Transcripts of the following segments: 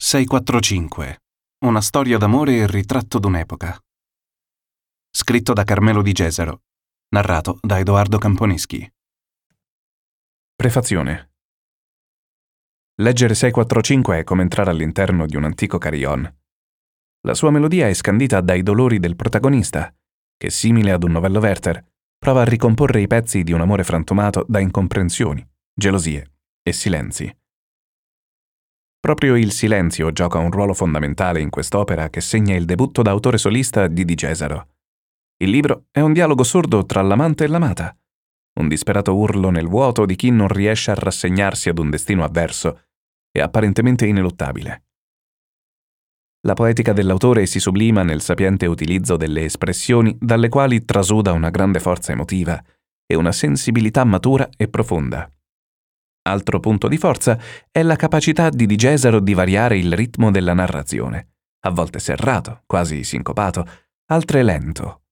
645. Una storia d'amore e ritratto d'un'epoca. Scritto da Carmelo Di Gesero. Narrato da Edoardo Camponeschi. Prefazione. Leggere 645 è come entrare all'interno di un antico carillon. La sua melodia è scandita dai dolori del protagonista, che, simile ad un novello Werther, prova a ricomporre i pezzi di un amore frantumato da incomprensioni, gelosie e silenzi. Proprio il silenzio gioca un ruolo fondamentale in quest'opera che segna il debutto da autore solista di Di Cesaro. Il libro è un dialogo sordo tra l'amante e l'amata, un disperato urlo nel vuoto di chi non riesce a rassegnarsi ad un destino avverso e apparentemente ineluttabile. La poetica dell'autore si sublima nel sapiente utilizzo delle espressioni dalle quali trasuda una grande forza emotiva e una sensibilità matura e profonda. Altro punto di forza è la capacità di Di Gesaro di variare il ritmo della narrazione, a volte serrato, quasi sincopato, altre lento,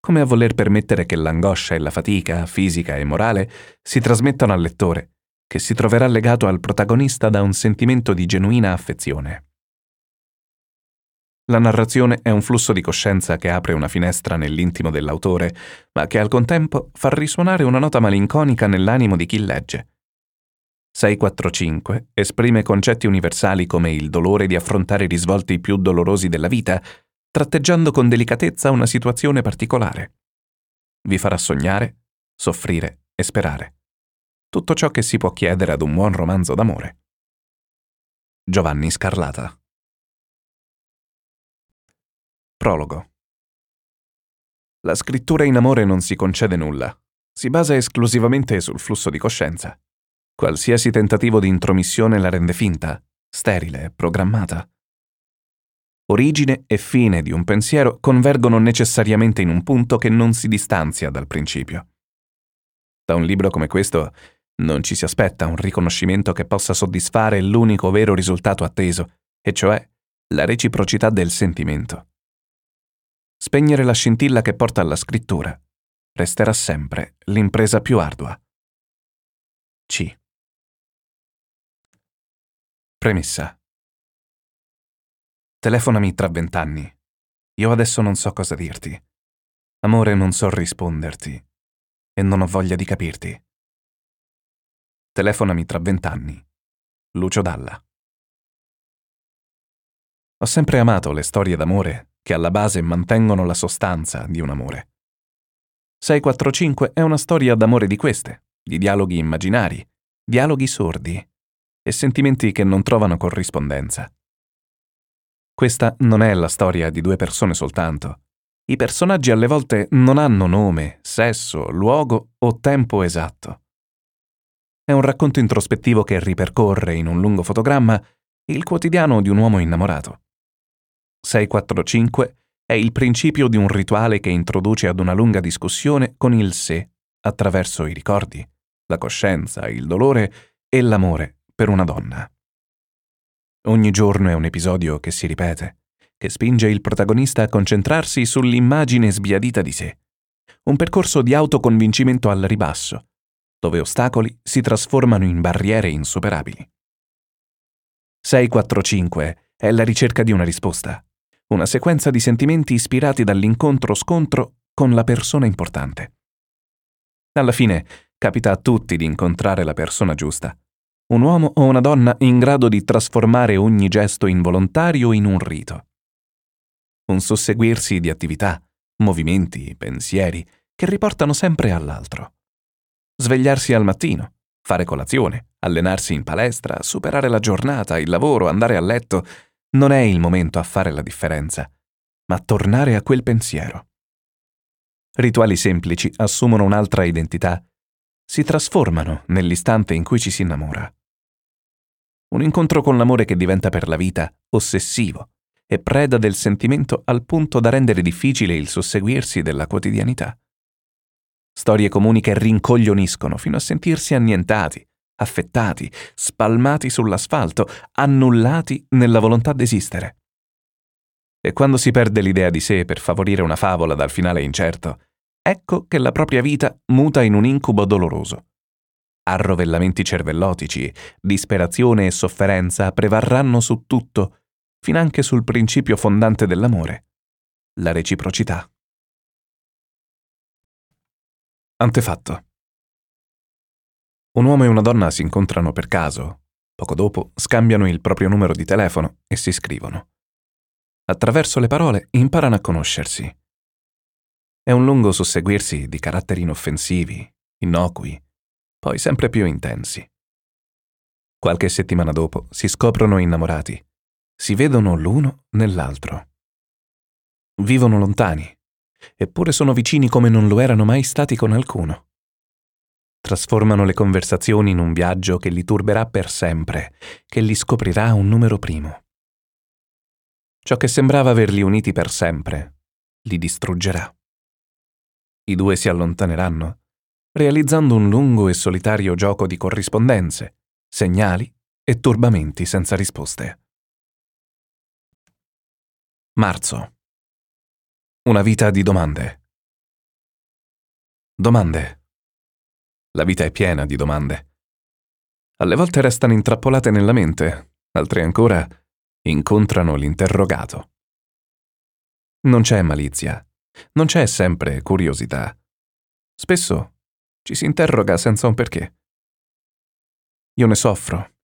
come a voler permettere che l'angoscia e la fatica, fisica e morale, si trasmettano al lettore, che si troverà legato al protagonista da un sentimento di genuina affezione. La narrazione è un flusso di coscienza che apre una finestra nell'intimo dell'autore, ma che al contempo fa risuonare una nota malinconica nell'animo di chi legge. 645 esprime concetti universali come il dolore di affrontare i risvolti più dolorosi della vita tratteggiando con delicatezza una situazione particolare. Vi farà sognare, soffrire e sperare. Tutto ciò che si può chiedere ad un buon romanzo d'amore. Giovanni Scarlata. Prologo. La scrittura in amore non si concede nulla, si basa esclusivamente sul flusso di coscienza. Qualsiasi tentativo di intromissione la rende finta, sterile, programmata origine e fine di un pensiero convergono necessariamente in un punto che non si distanzia dal principio. Da un libro come questo non ci si aspetta un riconoscimento che possa soddisfare l'unico vero risultato atteso, e cioè la reciprocità del sentimento. Spegnere la scintilla che porta alla scrittura resterà sempre l'impresa più ardua. C. Premessa. Telefonami tra vent'anni. Io adesso non so cosa dirti. Amore, non so risponderti. E non ho voglia di capirti. Telefonami tra vent'anni. Lucio Dalla. Ho sempre amato le storie d'amore che alla base mantengono la sostanza di un amore. 645 è una storia d'amore di queste, di dialoghi immaginari, dialoghi sordi e sentimenti che non trovano corrispondenza. Questa non è la storia di due persone soltanto. I personaggi alle volte non hanno nome, sesso, luogo o tempo esatto. È un racconto introspettivo che ripercorre in un lungo fotogramma il quotidiano di un uomo innamorato. 645 è il principio di un rituale che introduce ad una lunga discussione con il sé attraverso i ricordi, la coscienza, il dolore e l'amore per una donna. Ogni giorno è un episodio che si ripete, che spinge il protagonista a concentrarsi sull'immagine sbiadita di sé. Un percorso di autoconvincimento al ribasso, dove ostacoli si trasformano in barriere insuperabili. 645 è la ricerca di una risposta, una sequenza di sentimenti ispirati dall'incontro-scontro con la persona importante. Alla fine capita a tutti di incontrare la persona giusta, un uomo o una donna in grado di trasformare ogni gesto involontario in un rito. Un susseguirsi di attività, movimenti, pensieri che riportano sempre all'altro. Svegliarsi al mattino, fare colazione, allenarsi in palestra, superare la giornata, il lavoro, andare a letto, non è il momento a fare la differenza, ma tornare a quel pensiero. Rituali semplici assumono un'altra identità, si trasformano nell'istante in cui ci si innamora. Un incontro con l'amore che diventa per la vita ossessivo e preda del sentimento al punto da rendere difficile il susseguirsi della quotidianità. Storie comuni che rincoglioniscono fino a sentirsi annientati, affettati, spalmati sull'asfalto, annullati nella volontà d'esistere. E quando si perde l'idea di sé per favorire una favola dal finale incerto, ecco che la propria vita muta in un incubo doloroso. Arrovellamenti cervellotici, disperazione e sofferenza prevarranno su tutto, finanche sul principio fondante dell'amore, la reciprocità. Antefatto. Un uomo e una donna si incontrano per caso, poco dopo scambiano il proprio numero di telefono e si scrivono. Attraverso le parole imparano a conoscersi. È un lungo susseguirsi di caratteri inoffensivi, innocui, poi sempre più intensi. Qualche settimana dopo si scoprono innamorati, si vedono l'uno nell'altro. Vivono lontani, eppure sono vicini come non lo erano mai stati con alcuno. Trasformano le conversazioni in un viaggio che li turberà per sempre, che li scoprirà un numero primo. Ciò che sembrava averli uniti per sempre, li distruggerà. I due si allontaneranno realizzando un lungo e solitario gioco di corrispondenze, segnali e turbamenti senza risposte. Marzo. Una vita di domande. Domande. La vita è piena di domande. Alle volte restano intrappolate nella mente, altre ancora incontrano l'interrogato. Non c'è malizia, non c'è sempre curiosità. Spesso ci si interroga senza un perché. Io ne soffro.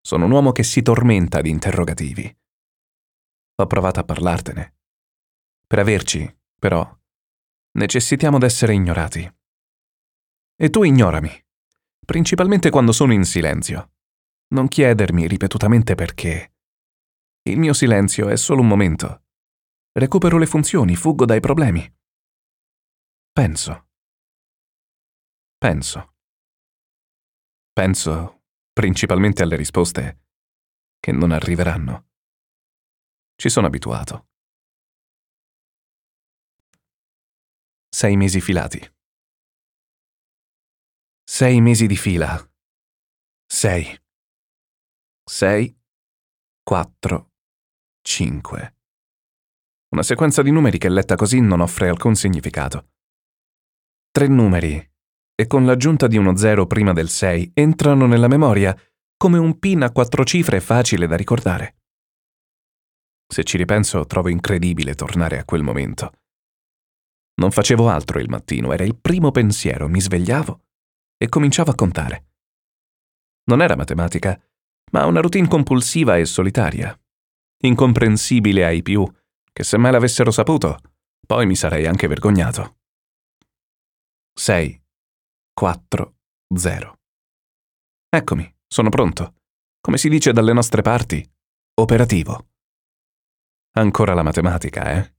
Sono un uomo che si tormenta di interrogativi. Ho provato a parlartene. Per averci, però, necessitiamo d'essere ignorati. E tu ignorami, principalmente quando sono in silenzio. Non chiedermi ripetutamente perché. Il mio silenzio è solo un momento. Recupero le funzioni, fuggo dai problemi. Penso. Penso. Penso principalmente alle risposte che non arriveranno. Ci sono abituato. Sei mesi filati. Sei mesi di fila. Sei. Sei. Quattro. Cinque. Una sequenza di numeri che letta così non offre alcun significato. Tre numeri e con l'aggiunta di uno zero prima del 6 entrano nella memoria come un PIN a quattro cifre facile da ricordare. Se ci ripenso, trovo incredibile tornare a quel momento. Non facevo altro il mattino, era il primo pensiero, mi svegliavo e cominciavo a contare. Non era matematica, ma una routine compulsiva e solitaria, incomprensibile ai più, che se mai l'avessero saputo, poi mi sarei anche vergognato. 6 4, 0. Eccomi, sono pronto. Come si dice dalle nostre parti, operativo. Ancora la matematica, eh?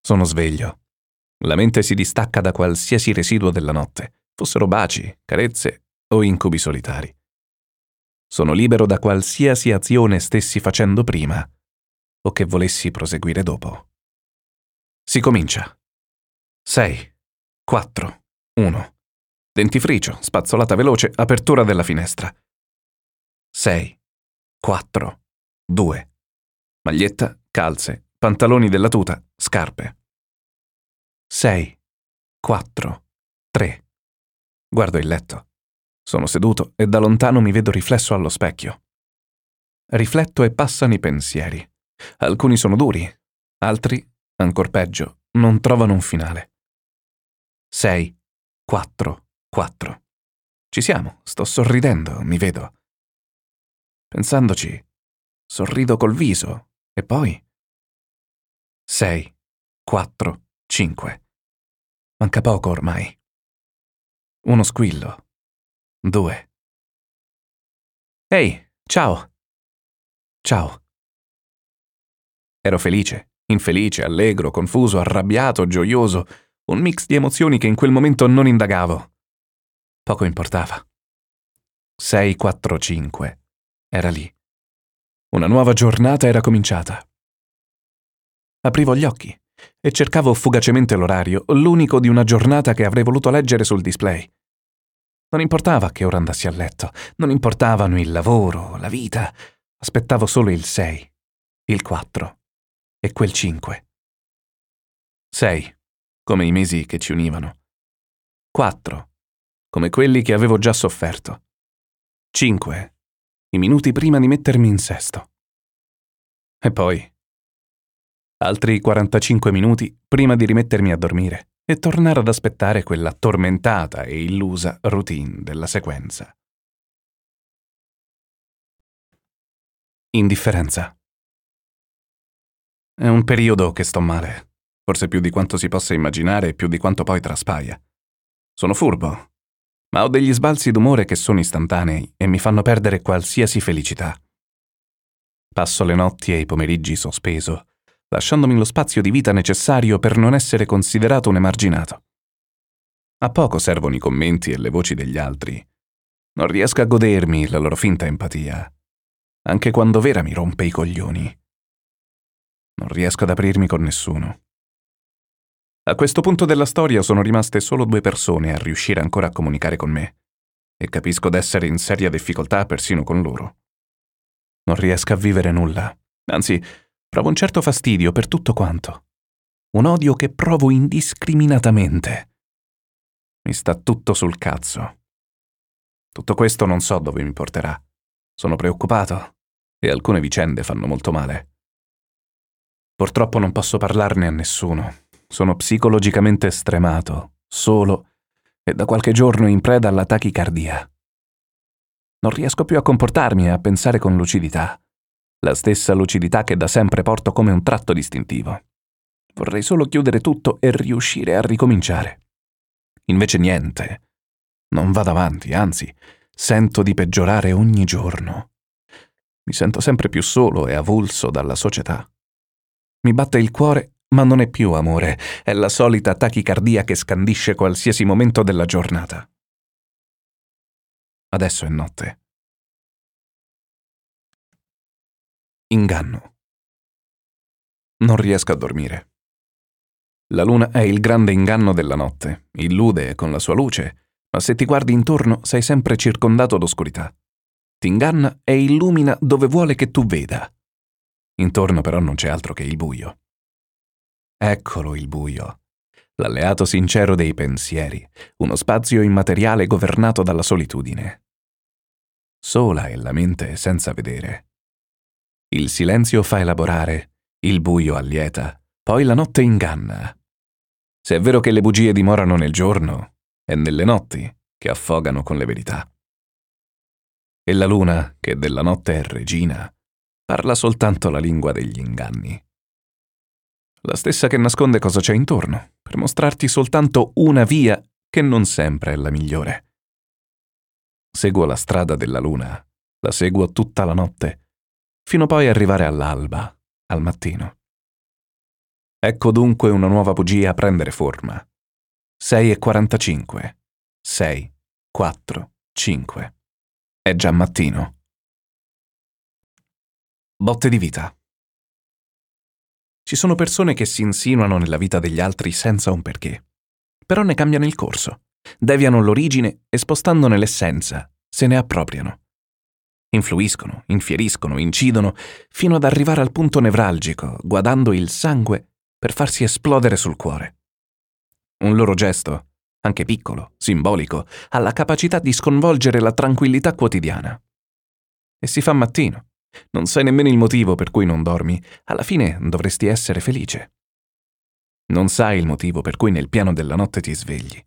Sono sveglio. La mente si distacca da qualsiasi residuo della notte, fossero baci, carezze o incubi solitari. Sono libero da qualsiasi azione stessi facendo prima o che volessi proseguire dopo. Si comincia. 6, 4, 1. Dentifricio, spazzolata veloce, apertura della finestra. 6. 4. 2. Maglietta, calze, pantaloni della tuta, scarpe. 6. 4. 3. Guardo il letto. Sono seduto e da lontano mi vedo riflesso allo specchio. Rifletto e passano i pensieri. Alcuni sono duri, altri, ancor peggio, non trovano un finale. 6. 4, 4. Ci siamo, sto sorridendo, mi vedo. Pensandoci, sorrido col viso e poi 6, 4, 5. Manca poco ormai. Uno squillo. Due. Ehi, ciao. Ciao. Ero felice, infelice, allegro, confuso, arrabbiato, gioioso, un mix di emozioni che in quel momento non indagavo. Poco importava. 6, 4, 5. Era lì. Una nuova giornata era cominciata. Aprivo gli occhi e cercavo fugacemente l'orario, l'unico di una giornata che avrei voluto leggere sul display. Non importava che ora andassi a letto, non importavano il lavoro, la vita, aspettavo solo il 6, il 4 e quel 5. 6, come i mesi che ci univano. 4, come quelli che avevo già sofferto. 5, i minuti prima di mettermi in sesto. E poi altri 45 minuti prima di rimettermi a dormire e tornare ad aspettare quella tormentata e illusa routine della sequenza. Indifferenza. È un periodo che sto male, forse più di quanto si possa immaginare e più di quanto poi traspaia. Sono furbo, ma ho degli sbalzi d'umore che sono istantanei e mi fanno perdere qualsiasi felicità. Passo le notti e i pomeriggi sospeso, lasciandomi lo spazio di vita necessario per non essere considerato un emarginato. A poco servono i commenti e le voci degli altri. Non riesco a godermi la loro finta empatia, anche quando Vera mi rompe i coglioni. Non riesco ad aprirmi con nessuno. A questo punto della storia sono rimaste solo due persone a riuscire ancora a comunicare con me, e capisco d'essere in seria difficoltà persino con loro. Non riesco a vivere nulla, anzi, Provo un certo fastidio per tutto quanto. Un odio che provo indiscriminatamente. Mi sta tutto sul cazzo. Tutto questo non so dove mi porterà. Sono preoccupato e alcune vicende fanno molto male. Purtroppo non posso parlarne a nessuno. Sono psicologicamente stremato, solo e da qualche giorno in preda alla tachicardia. Non riesco più a comportarmi e a pensare con lucidità la stessa lucidità che da sempre porto come un tratto distintivo. Vorrei solo chiudere tutto e riuscire a ricominciare. Invece niente. Non vado avanti, anzi, sento di peggiorare ogni giorno. Mi sento sempre più solo e avulso dalla società. Mi batte il cuore, ma non è più amore, è la solita tachicardia che scandisce qualsiasi momento della giornata. Adesso è notte. Inganno. Non riesco a dormire. La luna è il grande inganno della notte, illude con la sua luce, ma se ti guardi intorno sei sempre circondato d'oscurità. Ti inganna e illumina dove vuole che tu veda. Intorno però non c'è altro che il buio. Eccolo il buio, l'alleato sincero dei pensieri, uno spazio immateriale governato dalla solitudine. Sola è la mente senza vedere. Il silenzio fa elaborare, il buio allieta, poi la notte inganna. Se è vero che le bugie dimorano nel giorno, è nelle notti che affogano con le verità. E la luna, che della notte è regina, parla soltanto la lingua degli inganni. La stessa che nasconde cosa c'è intorno, per mostrarti soltanto una via che non sempre è la migliore. Seguo la strada della luna, la seguo tutta la notte fino poi arrivare all'alba, al mattino. Ecco dunque una nuova bugia prendere forma. 6 e 45. 6, 4, 5. È già mattino. Botte di vita. Ci sono persone che si insinuano nella vita degli altri senza un perché, però ne cambiano il corso, deviano l'origine e spostandone l'essenza, se ne appropriano. Influiscono, infieriscono, incidono, fino ad arrivare al punto nevralgico, guadando il sangue per farsi esplodere sul cuore. Un loro gesto, anche piccolo, simbolico, ha la capacità di sconvolgere la tranquillità quotidiana. E si fa mattino. Non sai nemmeno il motivo per cui non dormi. Alla fine dovresti essere felice. Non sai il motivo per cui nel piano della notte ti svegli.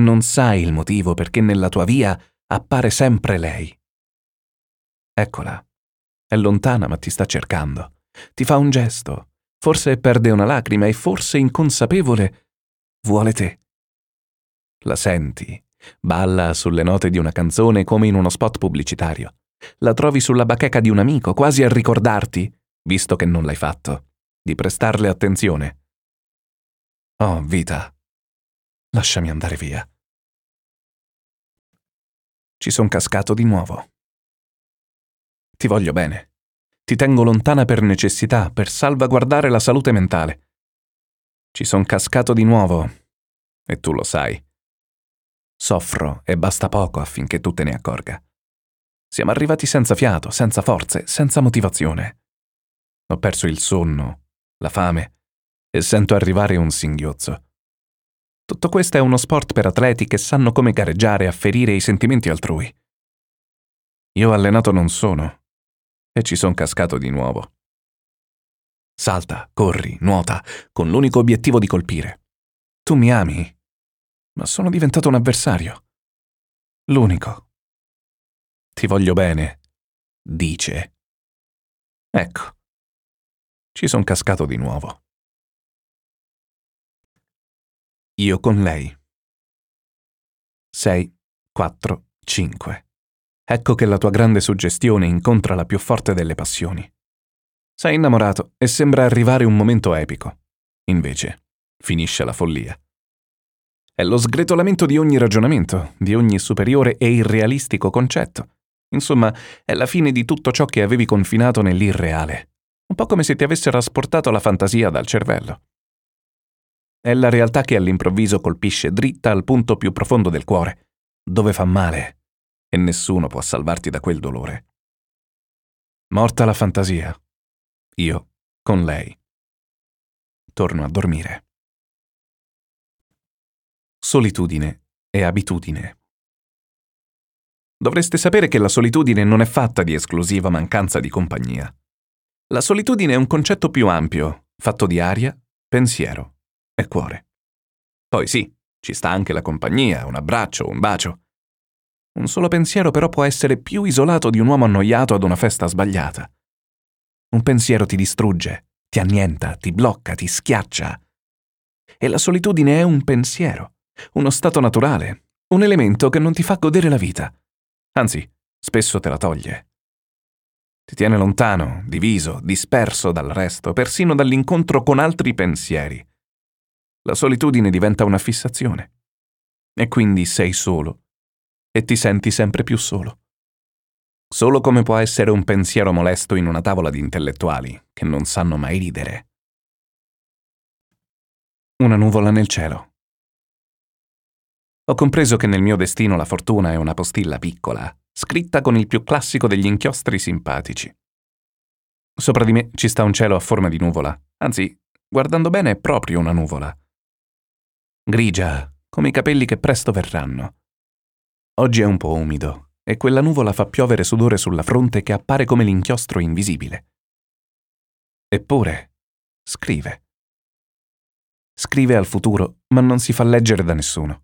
Non sai il motivo perché nella tua via appare sempre lei. Eccola. È lontana ma ti sta cercando. Ti fa un gesto. Forse perde una lacrima e forse inconsapevole vuole te. La senti. Balla sulle note di una canzone come in uno spot pubblicitario. La trovi sulla bacheca di un amico, quasi a ricordarti, visto che non l'hai fatto, di prestarle attenzione. Oh, vita, lasciami andare via. Ci son cascato di nuovo. ti voglio bene. Ti tengo lontana per necessità, per salvaguardare la salute mentale. Ci son cascato di nuovo, e tu lo sai. Soffro e basta poco affinché tu te ne accorga. Siamo arrivati senza fiato, senza forze, senza motivazione. Ho perso il sonno, la fame e sento arrivare un singhiozzo. Tutto questo è uno sport per atleti che sanno come gareggiare a ferire i sentimenti altrui. Io allenato non sono e ci son cascato di nuovo. Salta, corri, nuota, con l'unico obiettivo di colpire. Tu mi ami, ma sono diventato un avversario. L'unico. Ti voglio bene, dice. Ecco, ci son cascato di nuovo. Io con lei. 6, 4, 5. Ecco che la tua grande suggestione incontra la più forte delle passioni. Sei innamorato e sembra arrivare un momento epico. Invece, finisce la follia. È lo sgretolamento di ogni ragionamento, di ogni superiore e irrealistico concetto. Insomma, è la fine di tutto ciò che avevi confinato nell'irreale. Un po' come se ti avessero asportato la fantasia dal cervello. È la realtà che all'improvviso colpisce dritta al punto più profondo del cuore, dove fa male, e nessuno può salvarti da quel dolore. Morta la fantasia. Io con lei. Torno a dormire. Solitudine e abitudine. Dovreste sapere che la solitudine non è fatta di esclusiva mancanza di compagnia. La solitudine è un concetto più ampio, fatto di aria, pensiero e cuore. Poi sì, ci sta anche la compagnia, un abbraccio, un bacio. Un solo pensiero però può essere più isolato di un uomo annoiato ad una festa sbagliata. Un pensiero ti distrugge, ti annienta, ti blocca, ti schiaccia. E la solitudine è un pensiero, uno stato naturale, un elemento che non ti fa godere la vita. Anzi, spesso te la toglie. Ti tiene lontano, diviso, disperso dal resto, persino dall'incontro con altri pensieri la solitudine diventa una fissazione. E quindi sei solo e ti senti sempre più solo. Solo come può essere un pensiero molesto in una tavola di intellettuali che non sanno mai ridere. Una nuvola nel cielo. Ho compreso che nel mio destino la fortuna è una postilla piccola, scritta con il più classico degli inchiostri simpatici. Sopra di me ci sta un cielo a forma di nuvola, anzi, guardando bene è proprio una nuvola grigia, come i capelli che presto verranno. Oggi è un po' umido e quella nuvola fa piovere sudore sulla fronte che appare come l'inchiostro invisibile. Eppure, scrive. Scrive al futuro, ma non si fa leggere da nessuno.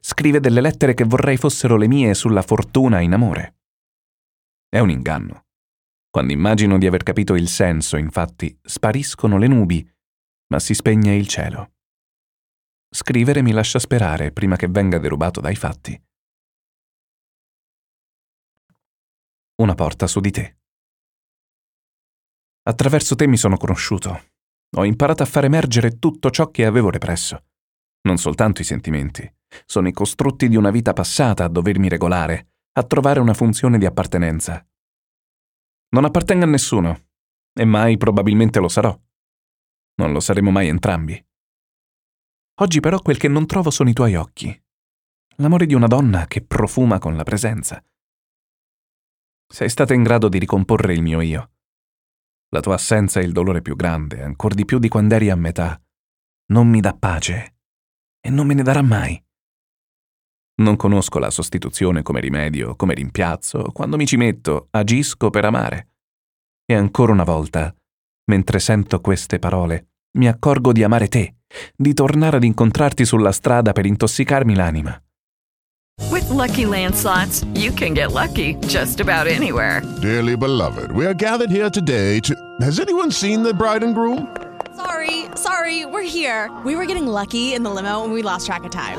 Scrive delle lettere che vorrei fossero le mie sulla fortuna in amore. È un inganno. Quando immagino di aver capito il senso, infatti, spariscono le nubi, ma si spegne il cielo. Scrivere mi lascia sperare prima che venga derubato dai fatti. Una porta su di te. Attraverso te mi sono conosciuto. Ho imparato a far emergere tutto ciò che avevo represso. Non soltanto i sentimenti. Sono i costrutti di una vita passata a dovermi regolare, a trovare una funzione di appartenenza. Non appartengo a nessuno, e mai probabilmente lo sarò. Non lo saremo mai entrambi. Oggi però quel che non trovo sono i tuoi occhi. L'amore di una donna che profuma con la presenza. Sei stata in grado di ricomporre il mio io. La tua assenza è il dolore più grande, ancor di più di quando eri a metà. Non mi dà pace e non me ne darà mai. Non conosco la sostituzione come rimedio, come rimpiazzo. Quando mi ci metto, agisco per amare. E ancora una volta, mentre sento queste parole, mi accorgo di amare te di tornare ad incontrarti sulla strada per intossicarmi l'anima. With lucky landslots, you can get lucky just about anywhere. Dearly beloved, we are gathered here today to. Has anyone seen the bride and groom? Sorry, sorry, we're here. We were getting lucky in the limo and we lost track of time.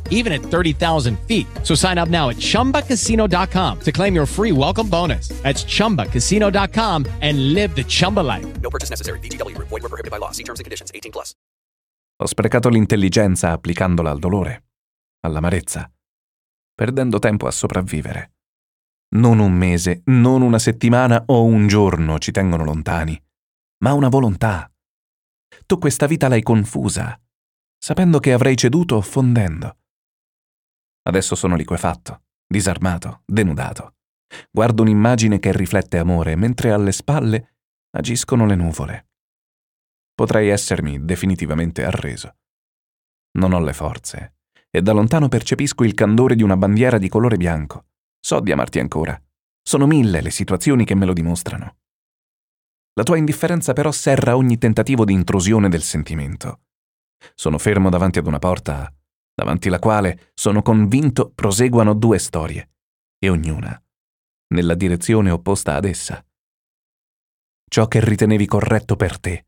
even at 30,000 feet. So sign up now at chumbacasino.com to claim your free welcome bonus. That's chumbacasino.com and live the Chumba life. No purchase necessary. BGW. Void were prohibited by law. See terms and conditions. 18 plus. Ho sprecato l'intelligenza applicandola al dolore, all'amarezza, perdendo tempo a sopravvivere. Non un mese, non una settimana o un giorno ci tengono lontani, ma una volontà. Tu questa vita l'hai confusa, sapendo che avrei ceduto fondendo. Adesso sono liquefatto, disarmato, denudato. Guardo un'immagine che riflette amore, mentre alle spalle agiscono le nuvole. Potrei essermi definitivamente arreso. Non ho le forze, e da lontano percepisco il candore di una bandiera di colore bianco. So di amarti ancora. Sono mille le situazioni che me lo dimostrano. La tua indifferenza però serra ogni tentativo di intrusione del sentimento. Sono fermo davanti ad una porta, davanti la quale sono convinto proseguano due storie, e ognuna nella direzione opposta ad essa. Ciò che ritenevi corretto per te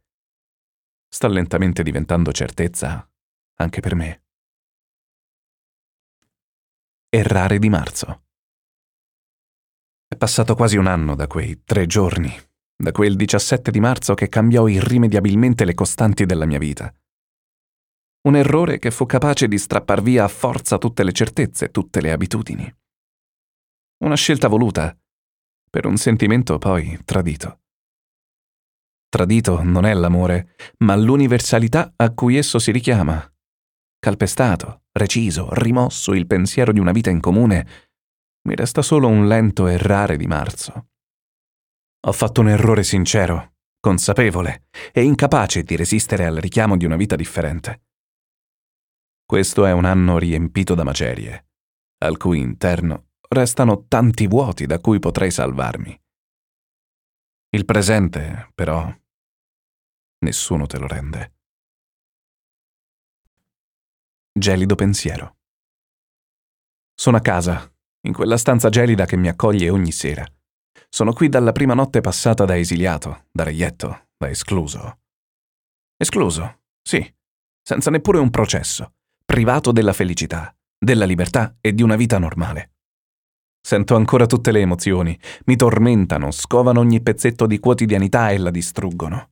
sta lentamente diventando certezza anche per me. Errare di marzo. È passato quasi un anno da quei tre giorni, da quel 17 di marzo che cambiò irrimediabilmente le costanti della mia vita. Un errore che fu capace di strappar via a forza tutte le certezze, tutte le abitudini. Una scelta voluta, per un sentimento poi tradito. Tradito non è l'amore, ma l'universalità a cui esso si richiama. Calpestato, reciso, rimosso il pensiero di una vita in comune, mi resta solo un lento errare di marzo. Ho fatto un errore sincero, consapevole e incapace di resistere al richiamo di una vita differente. Questo è un anno riempito da macerie, al cui interno restano tanti vuoti da cui potrei salvarmi. Il presente, però, nessuno te lo rende. Gelido pensiero. Sono a casa, in quella stanza gelida che mi accoglie ogni sera. Sono qui dalla prima notte passata da esiliato, da reietto, da escluso. Escluso, sì, senza neppure un processo, privato della felicità, della libertà e di una vita normale. Sento ancora tutte le emozioni, mi tormentano, scovano ogni pezzetto di quotidianità e la distruggono.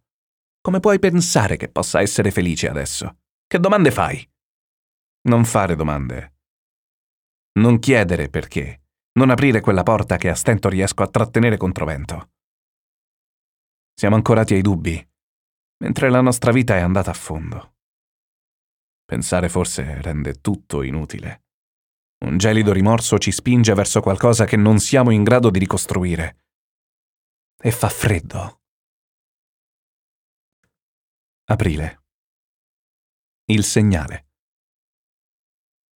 Come puoi pensare che possa essere felice adesso? Che domande fai? Non fare domande. Non chiedere perché. Non aprire quella porta che a stento riesco a trattenere controvento. Siamo ancorati ai dubbi, mentre la nostra vita è andata a fondo. Pensare forse rende tutto inutile. Un gelido rimorso ci spinge verso qualcosa che non siamo in grado di ricostruire. E fa freddo. Aprile. Il segnale.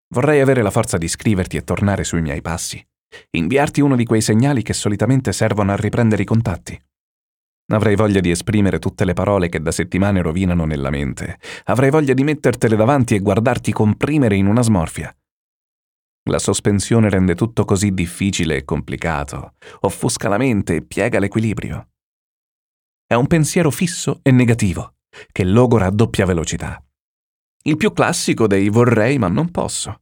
Vorrei avere la forza di scriverti e tornare sui miei passi, inviarti uno di quei segnali che solitamente servono a riprendere i contatti. Avrei voglia di esprimere tutte le parole che da settimane rovinano nella mente. Avrei voglia di mettertele davanti e guardarti comprimere in una smorfia. La sospensione rende tutto così difficile e complicato, offusca la mente e piega l'equilibrio. È un pensiero fisso e negativo, che logora a doppia velocità. Il più classico dei vorrei ma non posso.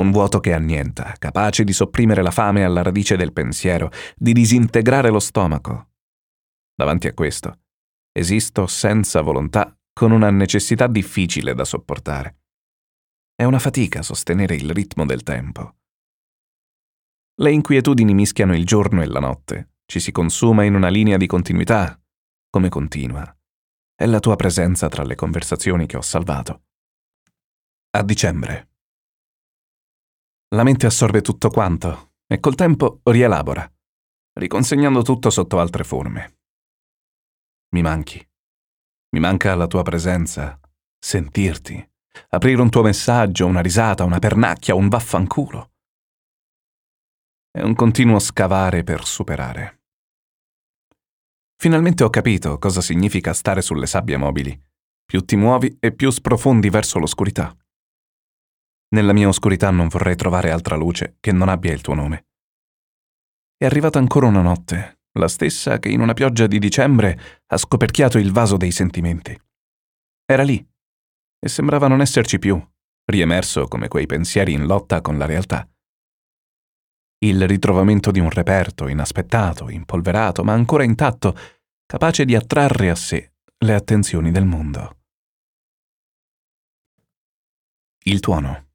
Un vuoto che annienta, capace di sopprimere la fame alla radice del pensiero, di disintegrare lo stomaco, Davanti a questo, esisto senza volontà con una necessità difficile da sopportare. È una fatica sostenere il ritmo del tempo. Le inquietudini mischiano il giorno e la notte, ci si consuma in una linea di continuità, come continua. È la tua presenza tra le conversazioni che ho salvato. A dicembre. La mente assorbe tutto quanto e col tempo rielabora, riconsegnando tutto sotto altre forme. Mi manchi. Mi manca la tua presenza, sentirti, aprire un tuo messaggio, una risata, una pernacchia, un vaffanculo. È un continuo scavare per superare. Finalmente ho capito cosa significa stare sulle sabbie mobili, più ti muovi e più sprofondi verso l'oscurità. Nella mia oscurità non vorrei trovare altra luce che non abbia il tuo nome. È arrivata ancora una notte, la stessa che in una pioggia di dicembre ha scoperchiato il vaso dei sentimenti. Era lì e sembrava non esserci più, riemerso come quei pensieri in lotta con la realtà. Il ritrovamento di un reperto inaspettato, impolverato, ma ancora intatto, capace di attrarre a sé le attenzioni del mondo. Il tuono.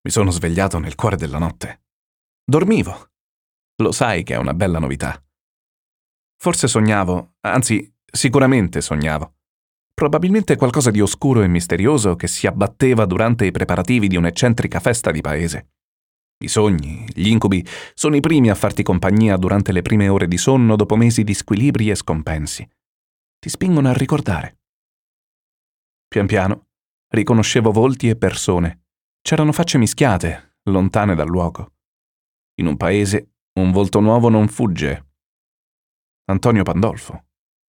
Mi sono svegliato nel cuore della notte. Dormivo. Lo sai che è una bella novità. Forse sognavo, anzi, sicuramente sognavo. Probabilmente qualcosa di oscuro e misterioso che si abbatteva durante i preparativi di un'eccentrica festa di paese. I sogni, gli incubi, sono i primi a farti compagnia durante le prime ore di sonno dopo mesi di squilibri e scompensi. Ti spingono a ricordare. Pian piano riconoscevo volti e persone. C'erano facce mischiate, lontane dal luogo. In un paese un volto nuovo non fugge. Antonio Pandolfo,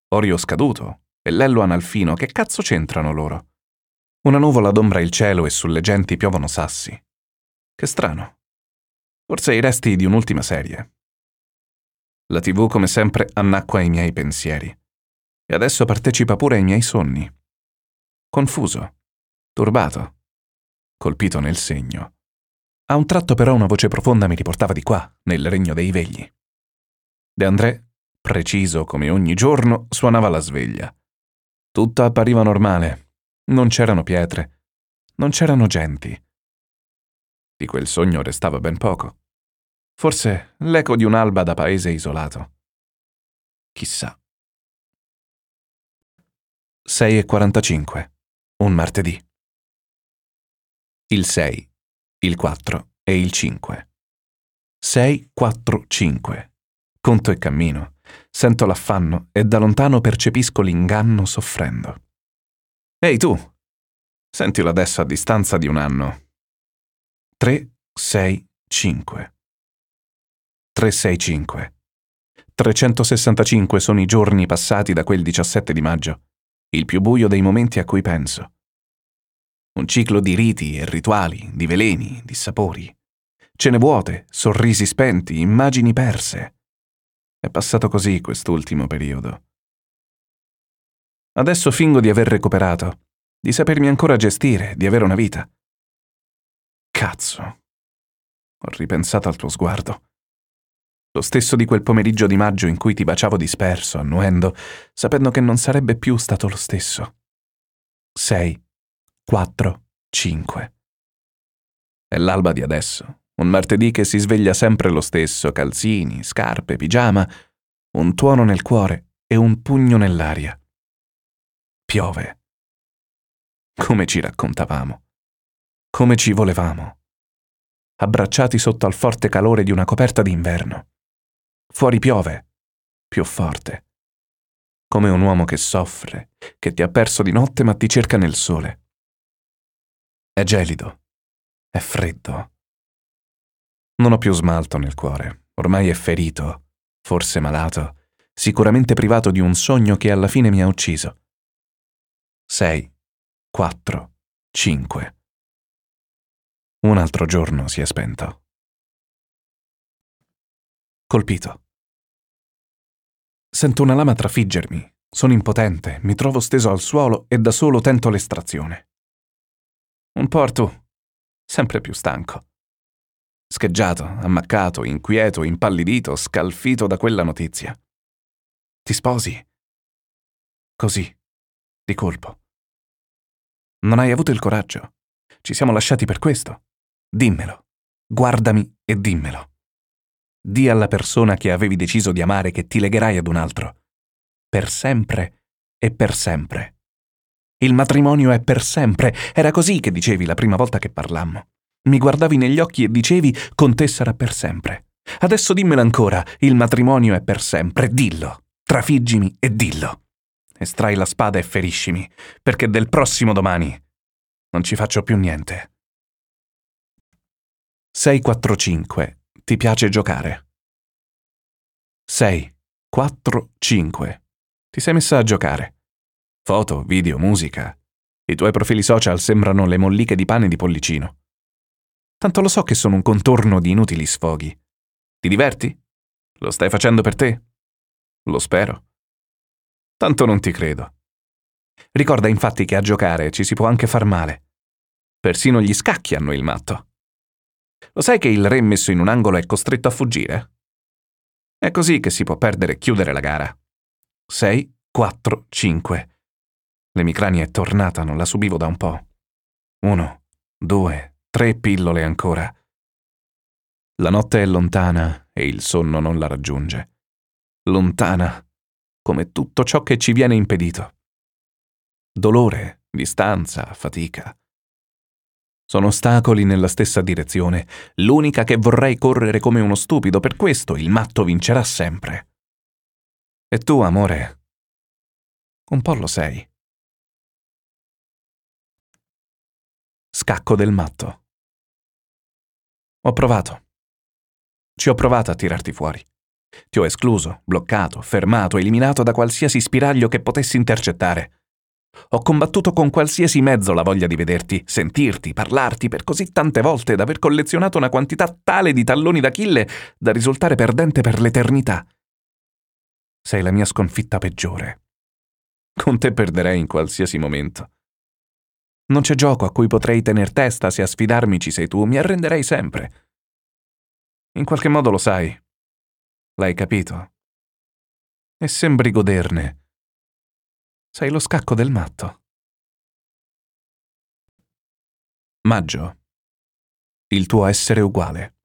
Orio Scaduto e Lello Analfino, che cazzo c'entrano loro? Una nuvola adombra il cielo e sulle genti piovono sassi. Che strano. Forse i resti di un'ultima serie. La tv come sempre annacqua i miei pensieri. E adesso partecipa pure ai miei sogni. Confuso, turbato, colpito nel segno. A un tratto però una voce profonda mi riportava di qua, nel regno dei vegli. De André, preciso come ogni giorno, suonava la sveglia. Tutto appariva normale. Non c'erano pietre. Non c'erano genti. Di quel sogno restava ben poco. Forse l'eco di un'alba da paese isolato. Chissà. 6.45. Un martedì. Il 6, il 4 e il 5. 6, 4, 5. Conto e cammino. Sento l'affanno e da lontano percepisco l'inganno soffrendo. Ehi tu! Sentilo adesso a distanza di un anno. 3, 6, 5. 365. 365 sono i giorni passati da quel 17 di maggio, il più buio dei momenti a cui penso. Un ciclo di riti e rituali, di veleni, di sapori. Cene vuote, sorrisi spenti, immagini perse. È passato così quest'ultimo periodo. Adesso fingo di aver recuperato, di sapermi ancora gestire, di avere una vita. Cazzo. Ho ripensato al tuo sguardo lo stesso di quel pomeriggio di maggio in cui ti baciavo disperso, annuendo, sapendo che non sarebbe più stato lo stesso. 6, 4, 5. È l'alba di adesso, un martedì che si sveglia sempre lo stesso, calzini, scarpe, pigiama, un tuono nel cuore e un pugno nell'aria. Piove. Come ci raccontavamo. Come ci volevamo. Abbracciati sotto al forte calore di una coperta d'inverno. Fuori piove, più forte. Come un uomo che soffre, che ti ha perso di notte ma ti cerca nel sole. È gelido, è freddo. Non ho più smalto nel cuore, ormai è ferito, forse malato, sicuramente privato di un sogno che alla fine mi ha ucciso. 6, 4, 5. Un altro giorno si è spento colpito. Sento una lama trafiggermi, sono impotente, mi trovo steso al suolo e da solo tento l'estrazione. Un porto sempre più stanco. Scheggiato, ammaccato, inquieto, impallidito, scalfito da quella notizia. Ti sposi? Così, di colpo. Non hai avuto il coraggio. Ci siamo lasciati per questo. Dimmelo. Guardami e dimmelo. Di alla persona che avevi deciso di amare che ti legherai ad un altro. Per sempre e per sempre. Il matrimonio è per sempre. Era così che dicevi la prima volta che parlammo. Mi guardavi negli occhi e dicevi con te sarà per sempre. Adesso dimmelo ancora, il matrimonio è per sempre. Dillo. Trafiggimi e dillo. Estrai la spada e feriscimi, perché del prossimo domani non ci faccio più niente. 645 ti piace giocare. 6, 4, 5. Ti sei messa a giocare. Foto, video, musica. I tuoi profili social sembrano le molliche di pane di pollicino. Tanto lo so che sono un contorno di inutili sfoghi. Ti diverti? Lo stai facendo per te? Lo spero. Tanto non ti credo. Ricorda infatti che a giocare ci si può anche far male. Persino gli scacchi hanno il matto. Lo sai che il re messo in un angolo è costretto a fuggire? È così che si può perdere e chiudere la gara. 6, 4, 5. L'emicrania è tornata, non la subivo da un po'. Uno, due, tre pillole ancora. La notte è lontana e il sonno non la raggiunge. Lontana, come tutto ciò che ci viene impedito. Dolore, distanza, fatica. Sono ostacoli nella stessa direzione, l'unica che vorrei correre come uno stupido, per questo il matto vincerà sempre. E tu, amore, un po' lo sei. Scacco del matto. Ho provato. Ci ho provato a tirarti fuori. Ti ho escluso, bloccato, fermato, eliminato da qualsiasi spiraglio che potessi intercettare. Ho combattuto con qualsiasi mezzo la voglia di vederti, sentirti, parlarti per così tante volte da aver collezionato una quantità tale di talloni d'Achille da risultare perdente per l'eternità. Sei la mia sconfitta peggiore. Con te perderei in qualsiasi momento. Non c'è gioco a cui potrei tener testa se a sfidarmi ci sei tu, mi arrenderei sempre. In qualche modo lo sai. L'hai capito. E sembri goderne sei lo scacco del matto. Maggio. Il tuo essere uguale.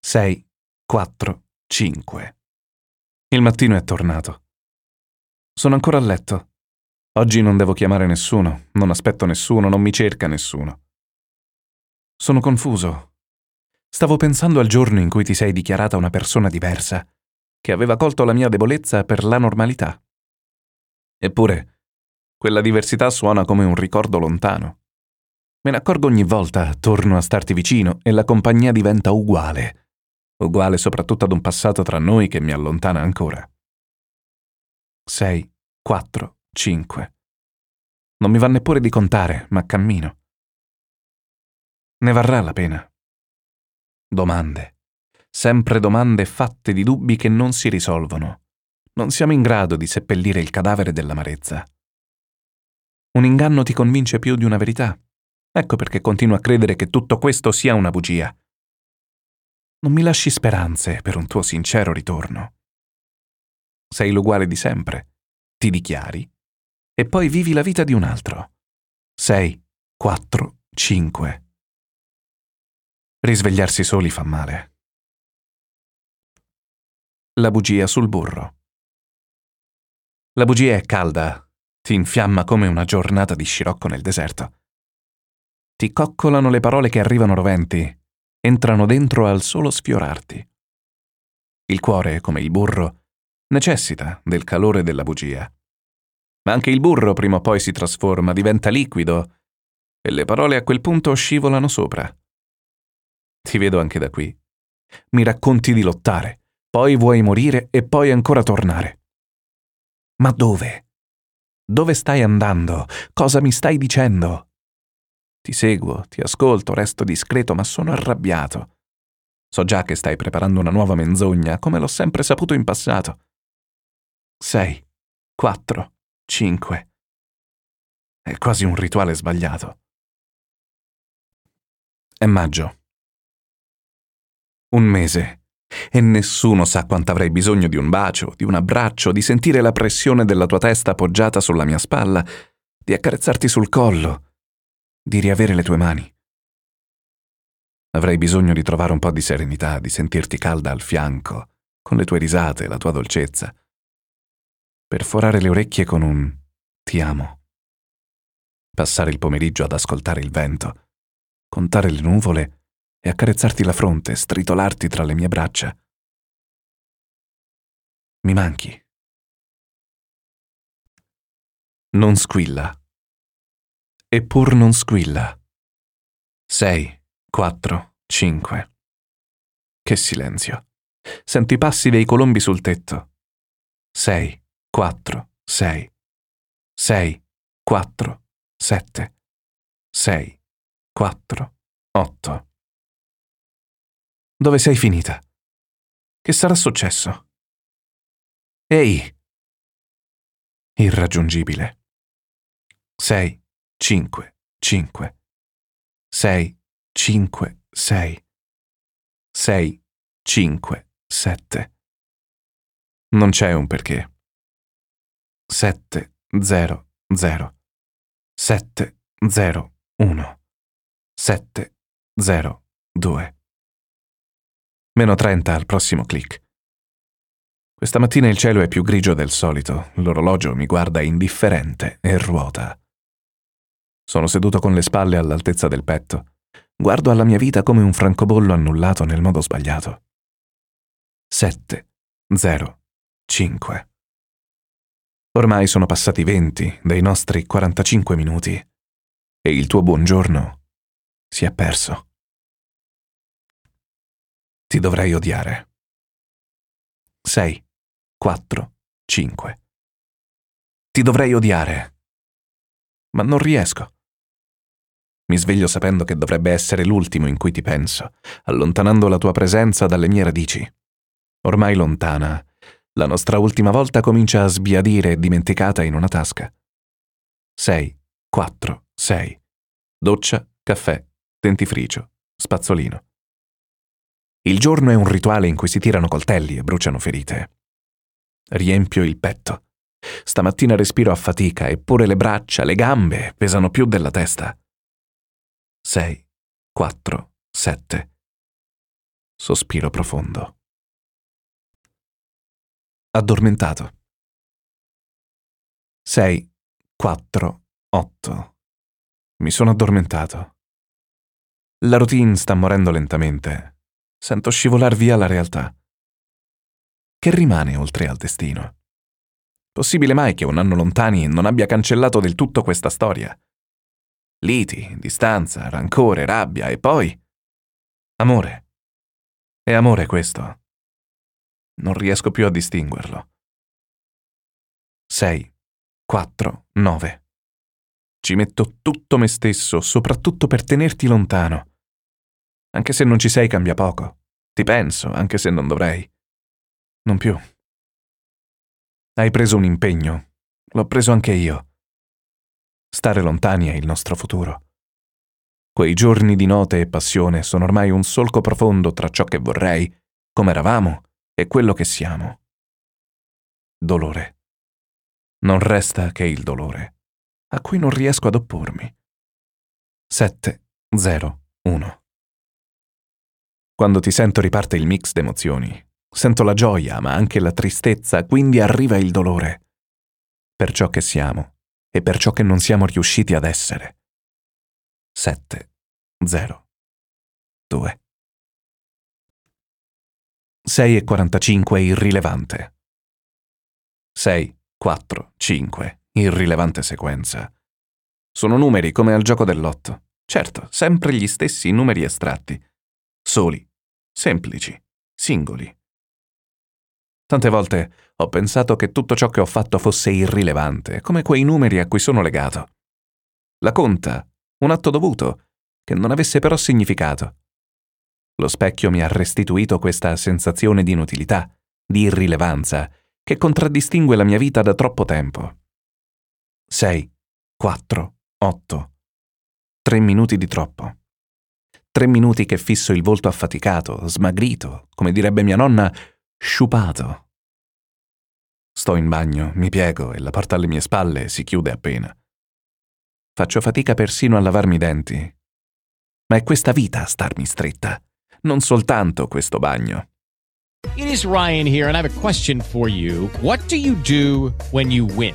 6, 4, 5. Il mattino è tornato. Sono ancora a letto. Oggi non devo chiamare nessuno, non aspetto nessuno, non mi cerca nessuno. Sono confuso. Stavo pensando al giorno in cui ti sei dichiarata una persona diversa, che aveva colto la mia debolezza per la normalità. Eppure, quella diversità suona come un ricordo lontano. Me ne accorgo ogni volta, torno a starti vicino e la compagnia diventa uguale. Uguale soprattutto ad un passato tra noi che mi allontana ancora. 6, 4, 5. Non mi va neppure di contare, ma cammino. Ne varrà la pena. Domande. Sempre domande fatte di dubbi che non si risolvono non siamo in grado di seppellire il cadavere dell'amarezza. Un inganno ti convince più di una verità. Ecco perché continuo a credere che tutto questo sia una bugia. Non mi lasci speranze per un tuo sincero ritorno. Sei l'uguale di sempre, ti dichiari, e poi vivi la vita di un altro. Sei, quattro, cinque. Risvegliarsi soli fa male. La bugia sul burro. La bugia è calda, ti infiamma come una giornata di scirocco nel deserto. Ti coccolano le parole che arrivano roventi, entrano dentro al solo sfiorarti. Il cuore, come il burro, necessita del calore della bugia. Ma anche il burro prima o poi si trasforma, diventa liquido, e le parole a quel punto scivolano sopra. Ti vedo anche da qui. Mi racconti di lottare, poi vuoi morire e poi ancora tornare. Ma dove? Dove stai andando? Cosa mi stai dicendo? Ti seguo, ti ascolto, resto discreto, ma sono arrabbiato. So già che stai preparando una nuova menzogna, come l'ho sempre saputo in passato. Sei, quattro, cinque. È quasi un rituale sbagliato. È maggio. Un mese e nessuno sa quanto avrei bisogno di un bacio, di un abbraccio, di sentire la pressione della tua testa appoggiata sulla mia spalla, di accarezzarti sul collo, di riavere le tue mani. Avrei bisogno di trovare un po' di serenità, di sentirti calda al fianco, con le tue risate, la tua dolcezza. Perforare le orecchie con un ti amo. Passare il pomeriggio ad ascoltare il vento, contare le nuvole e accarezzarti la fronte, stritolarti tra le mie braccia. Mi manchi. Non squilla. Eppur non squilla. Sei, quattro, cinque. Che silenzio. Sento i passi dei colombi sul tetto. Sei, quattro, sei. 6, 4, 7, 6, 4, 8. Dove sei finita? Che sarà successo? Ehi! Irraggiungibile. 6, 5, 5, 6, 5, 6, 6, 5, 7. Non c'è un perché. 7, 0, 0, 7, 0, 1, 7, 0, 2. Meno 30 al prossimo clic. Questa mattina il cielo è più grigio del solito, l'orologio mi guarda indifferente e ruota. Sono seduto con le spalle all'altezza del petto. Guardo alla mia vita come un francobollo annullato nel modo sbagliato. 7, 0, 5. Ormai sono passati 20 dei nostri 45 minuti e il tuo buongiorno si è perso. Ti dovrei odiare. 6, 4, 5. Ti dovrei odiare. Ma non riesco. Mi sveglio sapendo che dovrebbe essere l'ultimo in cui ti penso, allontanando la tua presenza dalle mie radici. Ormai lontana, la nostra ultima volta comincia a sbiadire dimenticata in una tasca. 6, 4, 6. Doccia, caffè, dentifricio, spazzolino. Il giorno è un rituale in cui si tirano coltelli e bruciano ferite. Riempio il petto. Stamattina respiro a fatica, eppure le braccia, le gambe pesano più della testa. 6, 4, 7. Sospiro profondo. Addormentato. 6, 4, 8. Mi sono addormentato. La routine sta morendo lentamente. Sento scivolar via la realtà. Che rimane oltre al destino? Possibile mai che un anno lontani non abbia cancellato del tutto questa storia? Liti, distanza, rancore, rabbia e poi... Amore. È amore questo. Non riesco più a distinguerlo. 6, 4, 9. Ci metto tutto me stesso, soprattutto per tenerti lontano. Anche se non ci sei cambia poco. Ti penso, anche se non dovrei. Non più. Hai preso un impegno. L'ho preso anche io. Stare lontani è il nostro futuro. Quei giorni di note e passione sono ormai un solco profondo tra ciò che vorrei, come eravamo, e quello che siamo. Dolore. Non resta che il dolore, a cui non riesco ad oppormi. 7, 0, 1. Quando ti sento riparte il mix d'emozioni, Sento la gioia, ma anche la tristezza, quindi arriva il dolore. Per ciò che siamo e per ciò che non siamo riusciti ad essere. 7, 0, 2. 6 e 45 irrilevante. 6, 4, 5, irrilevante sequenza. Sono numeri come al gioco dell'otto. Certo, sempre gli stessi numeri estratti. Soli, semplici, singoli. Tante volte ho pensato che tutto ciò che ho fatto fosse irrilevante, come quei numeri a cui sono legato. La conta, un atto dovuto, che non avesse però significato. Lo specchio mi ha restituito questa sensazione di inutilità, di irrilevanza, che contraddistingue la mia vita da troppo tempo. 6, 4, 8. Tre minuti di troppo. Tre minuti che fisso il volto affaticato, smagrito, come direbbe mia nonna, sciupato. Sto in bagno, mi piego e la porta alle mie spalle si chiude appena. Faccio fatica persino a lavarmi i denti. Ma è questa vita a starmi stretta, non soltanto questo bagno. It is Ryan here and I have a question for you. What do you do when you win?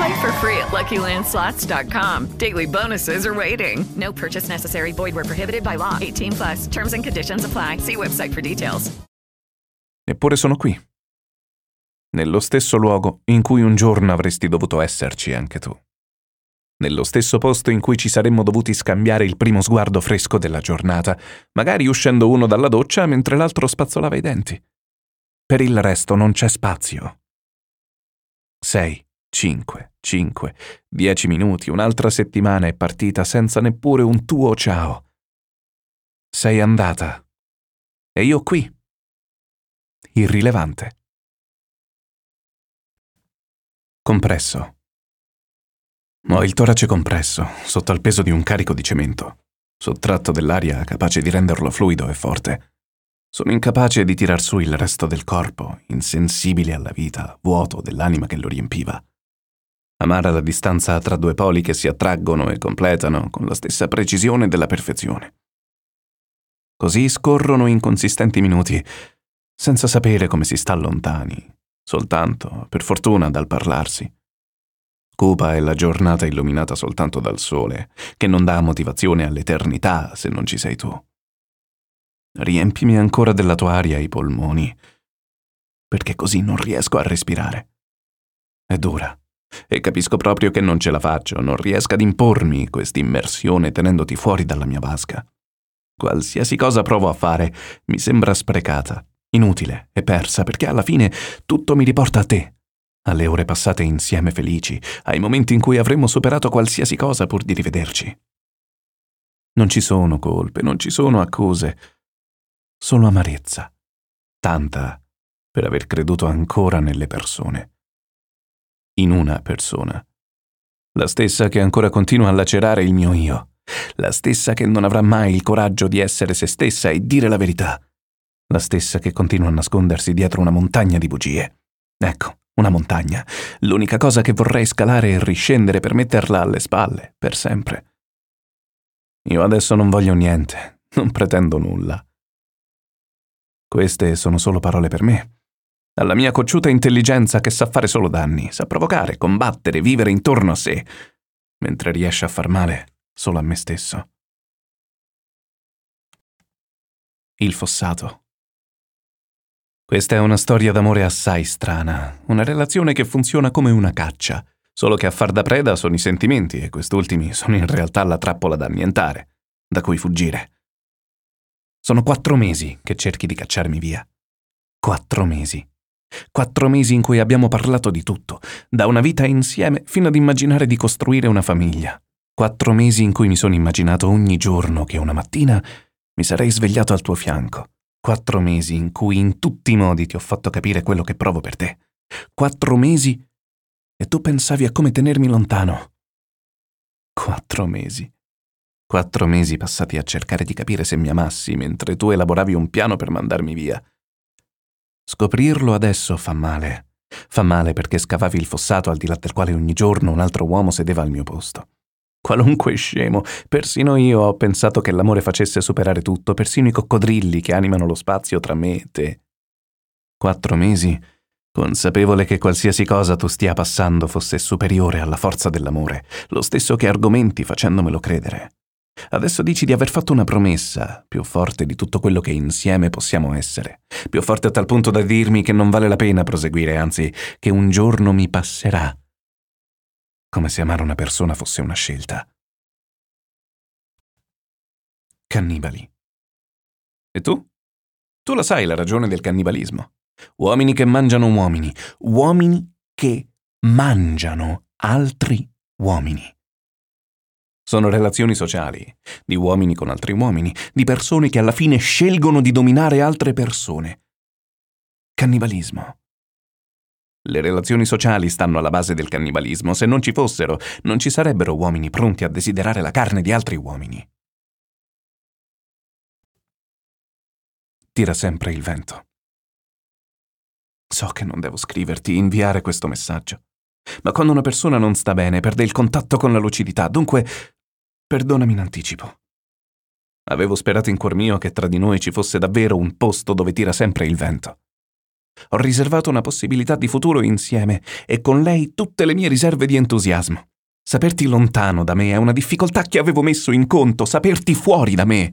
Play for free at LuckyLandSlots.com. Daily bonuses are waiting. No purchase necessary. Void where prohibited by law. 18 plus. Terms and conditions apply. See website for details. Eppure sono qui. Nello stesso luogo in cui un giorno avresti dovuto esserci anche tu. Nello stesso posto in cui ci saremmo dovuti scambiare il primo sguardo fresco della giornata, magari uscendo uno dalla doccia mentre l'altro spazzolava i denti. Per il resto non c'è spazio. Sei, cinque, cinque, dieci minuti, un'altra settimana è partita senza neppure un tuo ciao. Sei andata. E io qui. Irrilevante. Compresso. Ho il torace compresso, sotto al peso di un carico di cemento, sottratto dell'aria capace di renderlo fluido e forte. Sono incapace di tirar su il resto del corpo, insensibile alla vita, vuoto dell'anima che lo riempiva. Amara la distanza tra due poli che si attraggono e completano con la stessa precisione della perfezione. Così scorrono inconsistenti minuti, senza sapere come si sta lontani, soltanto, per fortuna, dal parlarsi. Cupa è la giornata illuminata soltanto dal sole, che non dà motivazione all'eternità se non ci sei tu. Riempimi ancora della tua aria i polmoni, perché così non riesco a respirare. È dura, e capisco proprio che non ce la faccio, non riesco ad impormi quest'immersione tenendoti fuori dalla mia vasca. Qualsiasi cosa provo a fare mi sembra sprecata, inutile e persa, perché alla fine tutto mi riporta a te, alle ore passate insieme felici, ai momenti in cui avremmo superato qualsiasi cosa pur di rivederci. Non ci sono colpe, non ci sono accuse, solo amarezza, tanta per aver creduto ancora nelle persone. In una persona. La stessa che ancora continua a lacerare il mio io, la stessa che non avrà mai il coraggio di essere se stessa e dire la verità, la stessa che continua a nascondersi dietro una montagna di bugie. Ecco, una montagna, l'unica cosa che vorrei scalare e riscendere per metterla alle spalle, per sempre. Io adesso non voglio niente, non pretendo nulla. Queste sono solo parole per me. Alla mia cocciuta intelligenza che sa fare solo danni, sa provocare, combattere, vivere intorno a sé, mentre riesce a far male solo a me stesso. Il fossato. Questa è una storia d'amore assai strana, una relazione che funziona come una caccia, solo che a far da preda sono i sentimenti e quest'ultimi sono in realtà la trappola da annientare, da cui fuggire. Sono quattro mesi che cerchi di cacciarmi via. Quattro mesi. Quattro mesi in cui abbiamo parlato di tutto, da una vita insieme fino ad immaginare di costruire una famiglia. Quattro mesi in cui mi sono immaginato ogni giorno che una mattina mi sarei svegliato al tuo fianco. Quattro mesi in cui in tutti i modi ti ho fatto capire quello che provo per te. Quattro mesi e tu pensavi a come tenermi lontano. Quattro mesi. Quattro mesi passati a cercare di capire se mi amassi mentre tu elaboravi un piano per mandarmi via. Scoprirlo adesso fa male. Fa male perché scavavi il fossato al di là del quale ogni giorno un altro uomo sedeva al mio posto. Qualunque scemo, persino io ho pensato che l'amore facesse superare tutto, persino i coccodrilli che animano lo spazio tra me e te. Quattro mesi, consapevole che qualsiasi cosa tu stia passando fosse superiore alla forza dell'amore, lo stesso che argomenti facendomelo credere. Adesso dici di aver fatto una promessa, più forte di tutto quello che insieme possiamo essere, più forte a tal punto da dirmi che non vale la pena proseguire, anzi, che un giorno mi passerà come se amare una persona fosse una scelta. Cannibali. E tu? Tu la sai la ragione del cannibalismo. Uomini che mangiano uomini, uomini che mangiano altri uomini. Sono relazioni sociali, di uomini con altri uomini, di persone che alla fine scelgono di dominare altre persone. Cannibalismo. Le relazioni sociali stanno alla base del cannibalismo. Se non ci fossero, non ci sarebbero uomini pronti a desiderare la carne di altri uomini. tira sempre il vento. So che non devo scriverti, inviare questo messaggio. Ma quando una persona non sta bene, perde il contatto con la lucidità, dunque perdonami in anticipo. Avevo sperato in cuor mio che tra di noi ci fosse davvero un posto dove tira sempre il vento. Ho riservato una possibilità di futuro insieme e con lei tutte le mie riserve di entusiasmo. Saperti lontano da me è una difficoltà che avevo messo in conto, saperti fuori da me.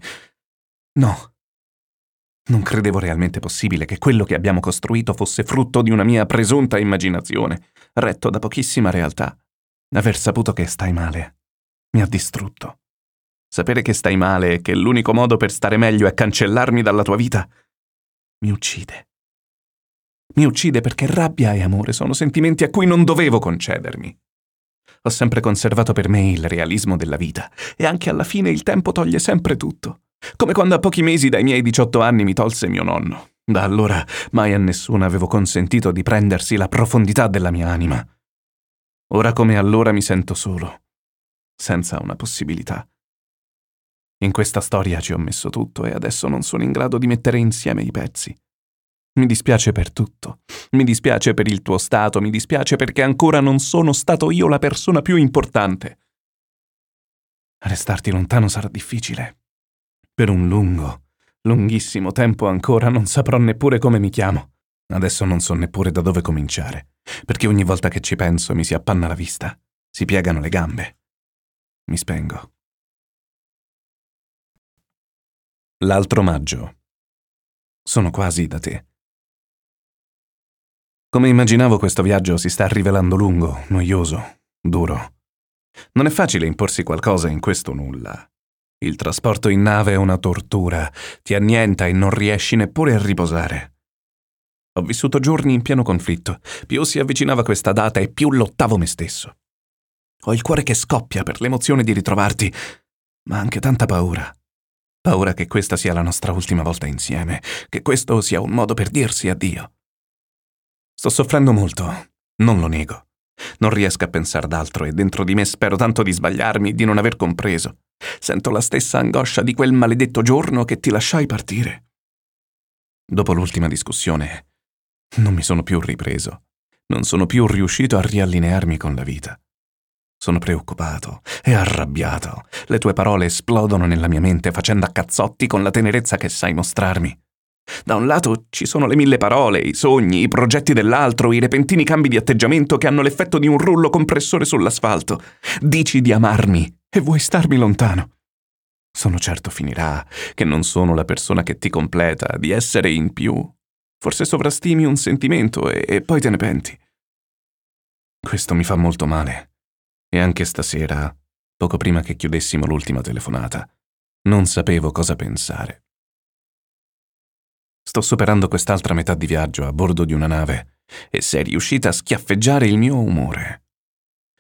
No. Non credevo realmente possibile che quello che abbiamo costruito fosse frutto di una mia presunta immaginazione, retto da pochissima realtà. Aver saputo che stai male mi ha distrutto. Sapere che stai male e che l'unico modo per stare meglio è cancellarmi dalla tua vita mi uccide. Mi uccide perché rabbia e amore sono sentimenti a cui non dovevo concedermi. Ho sempre conservato per me il realismo della vita e anche alla fine il tempo toglie sempre tutto. Come quando a pochi mesi dai miei 18 anni mi tolse mio nonno. Da allora mai a nessuno avevo consentito di prendersi la profondità della mia anima. Ora come allora mi sento solo, senza una possibilità. In questa storia ci ho messo tutto e adesso non sono in grado di mettere insieme i pezzi. Mi dispiace per tutto. Mi dispiace per il tuo stato, mi dispiace perché ancora non sono stato io la persona più importante. Restarti lontano sarà difficile. Per un lungo, lunghissimo tempo ancora non saprò neppure come mi chiamo. Adesso non so neppure da dove cominciare, perché ogni volta che ci penso mi si appanna la vista, si piegano le gambe. Mi spengo. L'altro maggio. Sono quasi da te. Come immaginavo questo viaggio si sta rivelando lungo, noioso, duro. Non è facile imporsi qualcosa in questo nulla. Il trasporto in nave è una tortura, ti annienta e non riesci neppure a riposare. Ho vissuto giorni in pieno conflitto. Più si avvicinava questa data e più lottavo me stesso. Ho il cuore che scoppia per l'emozione di ritrovarti, ma anche tanta paura. Paura che questa sia la nostra ultima volta insieme, che questo sia un modo per dirsi addio. Sto soffrendo molto, non lo nego. Non riesco a pensare d'altro e dentro di me spero tanto di sbagliarmi, di non aver compreso. Sento la stessa angoscia di quel maledetto giorno che ti lasciai partire. Dopo l'ultima discussione, non mi sono più ripreso. Non sono più riuscito a riallinearmi con la vita. Sono preoccupato e arrabbiato. Le tue parole esplodono nella mia mente facendo a cazzotti con la tenerezza che sai mostrarmi. Da un lato ci sono le mille parole, i sogni, i progetti dell'altro, i repentini cambi di atteggiamento che hanno l'effetto di un rullo compressore sull'asfalto. Dici di amarmi e vuoi starmi lontano. Sono certo finirà, che non sono la persona che ti completa, di essere in più. Forse sovrastimi un sentimento e, e poi te ne penti. Questo mi fa molto male. E anche stasera, poco prima che chiudessimo l'ultima telefonata, non sapevo cosa pensare. Sto superando quest'altra metà di viaggio a bordo di una nave e sei riuscita a schiaffeggiare il mio umore.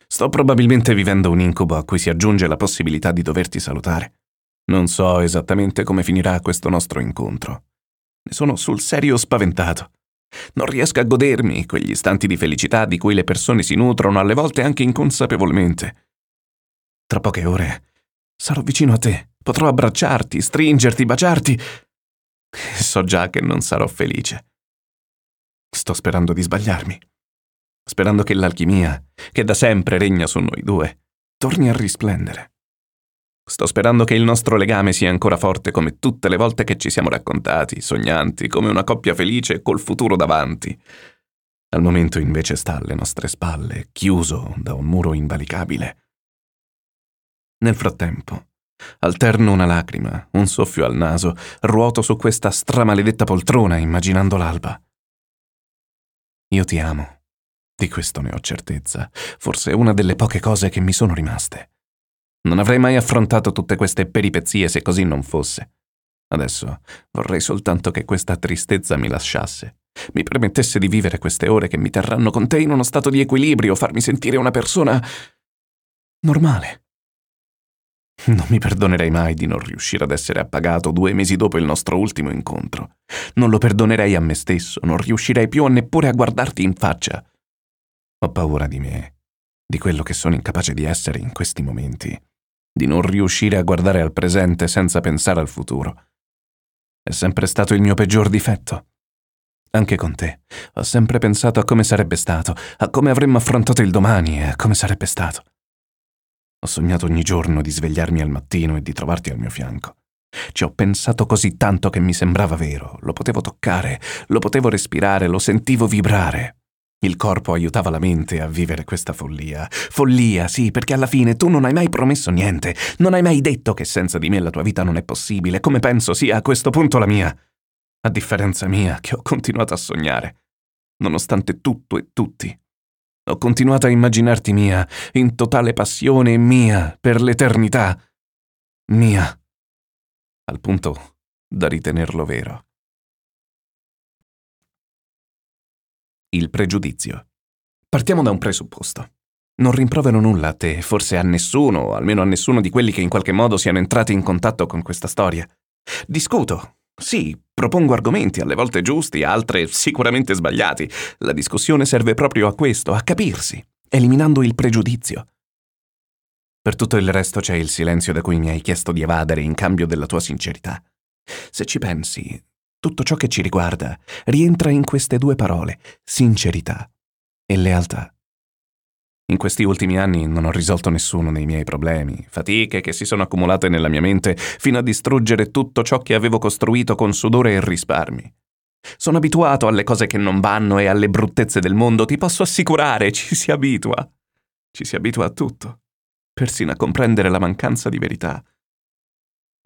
Sto probabilmente vivendo un incubo a cui si aggiunge la possibilità di doverti salutare. Non so esattamente come finirà questo nostro incontro. Ne sono sul serio spaventato. Non riesco a godermi quegli istanti di felicità di cui le persone si nutrono, alle volte anche inconsapevolmente. Tra poche ore sarò vicino a te, potrò abbracciarti, stringerti, baciarti So già che non sarò felice. Sto sperando di sbagliarmi. Sperando che l'alchimia, che da sempre regna su noi due, torni a risplendere. Sto sperando che il nostro legame sia ancora forte come tutte le volte che ci siamo raccontati, sognanti, come una coppia felice col futuro davanti. Al momento invece sta alle nostre spalle, chiuso da un muro invalicabile. Nel frattempo, Alterno una lacrima, un soffio al naso, ruoto su questa stramaledetta poltrona immaginando l'alba. Io ti amo, di questo ne ho certezza, forse è una delle poche cose che mi sono rimaste. Non avrei mai affrontato tutte queste peripezie se così non fosse. Adesso vorrei soltanto che questa tristezza mi lasciasse, mi permettesse di vivere queste ore che mi terranno con te in uno stato di equilibrio, farmi sentire una persona normale. Non mi perdonerei mai di non riuscire ad essere appagato due mesi dopo il nostro ultimo incontro. Non lo perdonerei a me stesso, non riuscirei più neppure a guardarti in faccia. Ho paura di me, di quello che sono incapace di essere in questi momenti, di non riuscire a guardare al presente senza pensare al futuro. È sempre stato il mio peggior difetto. Anche con te. Ho sempre pensato a come sarebbe stato, a come avremmo affrontato il domani e a come sarebbe stato. Ho sognato ogni giorno di svegliarmi al mattino e di trovarti al mio fianco. Ci ho pensato così tanto che mi sembrava vero, lo potevo toccare, lo potevo respirare, lo sentivo vibrare. Il corpo aiutava la mente a vivere questa follia. Follia, sì, perché alla fine tu non hai mai promesso niente, non hai mai detto che senza di me la tua vita non è possibile, come penso sia a questo punto la mia. A differenza mia, che ho continuato a sognare, nonostante tutto e tutti. Ho continuato a immaginarti mia, in totale passione mia, per l'eternità. Mia. Al punto da ritenerlo vero. Il pregiudizio. Partiamo da un presupposto. Non rimprovero nulla a te, forse a nessuno, o almeno a nessuno di quelli che in qualche modo siano entrati in contatto con questa storia. Discuto. Sì, propongo argomenti, alle volte giusti, altre sicuramente sbagliati. La discussione serve proprio a questo, a capirsi, eliminando il pregiudizio. Per tutto il resto c'è il silenzio da cui mi hai chiesto di evadere in cambio della tua sincerità. Se ci pensi, tutto ciò che ci riguarda rientra in queste due parole, sincerità e lealtà. In questi ultimi anni non ho risolto nessuno dei miei problemi, fatiche che si sono accumulate nella mia mente fino a distruggere tutto ciò che avevo costruito con sudore e risparmi. Sono abituato alle cose che non vanno e alle bruttezze del mondo, ti posso assicurare, ci si abitua. Ci si abitua a tutto, persino a comprendere la mancanza di verità.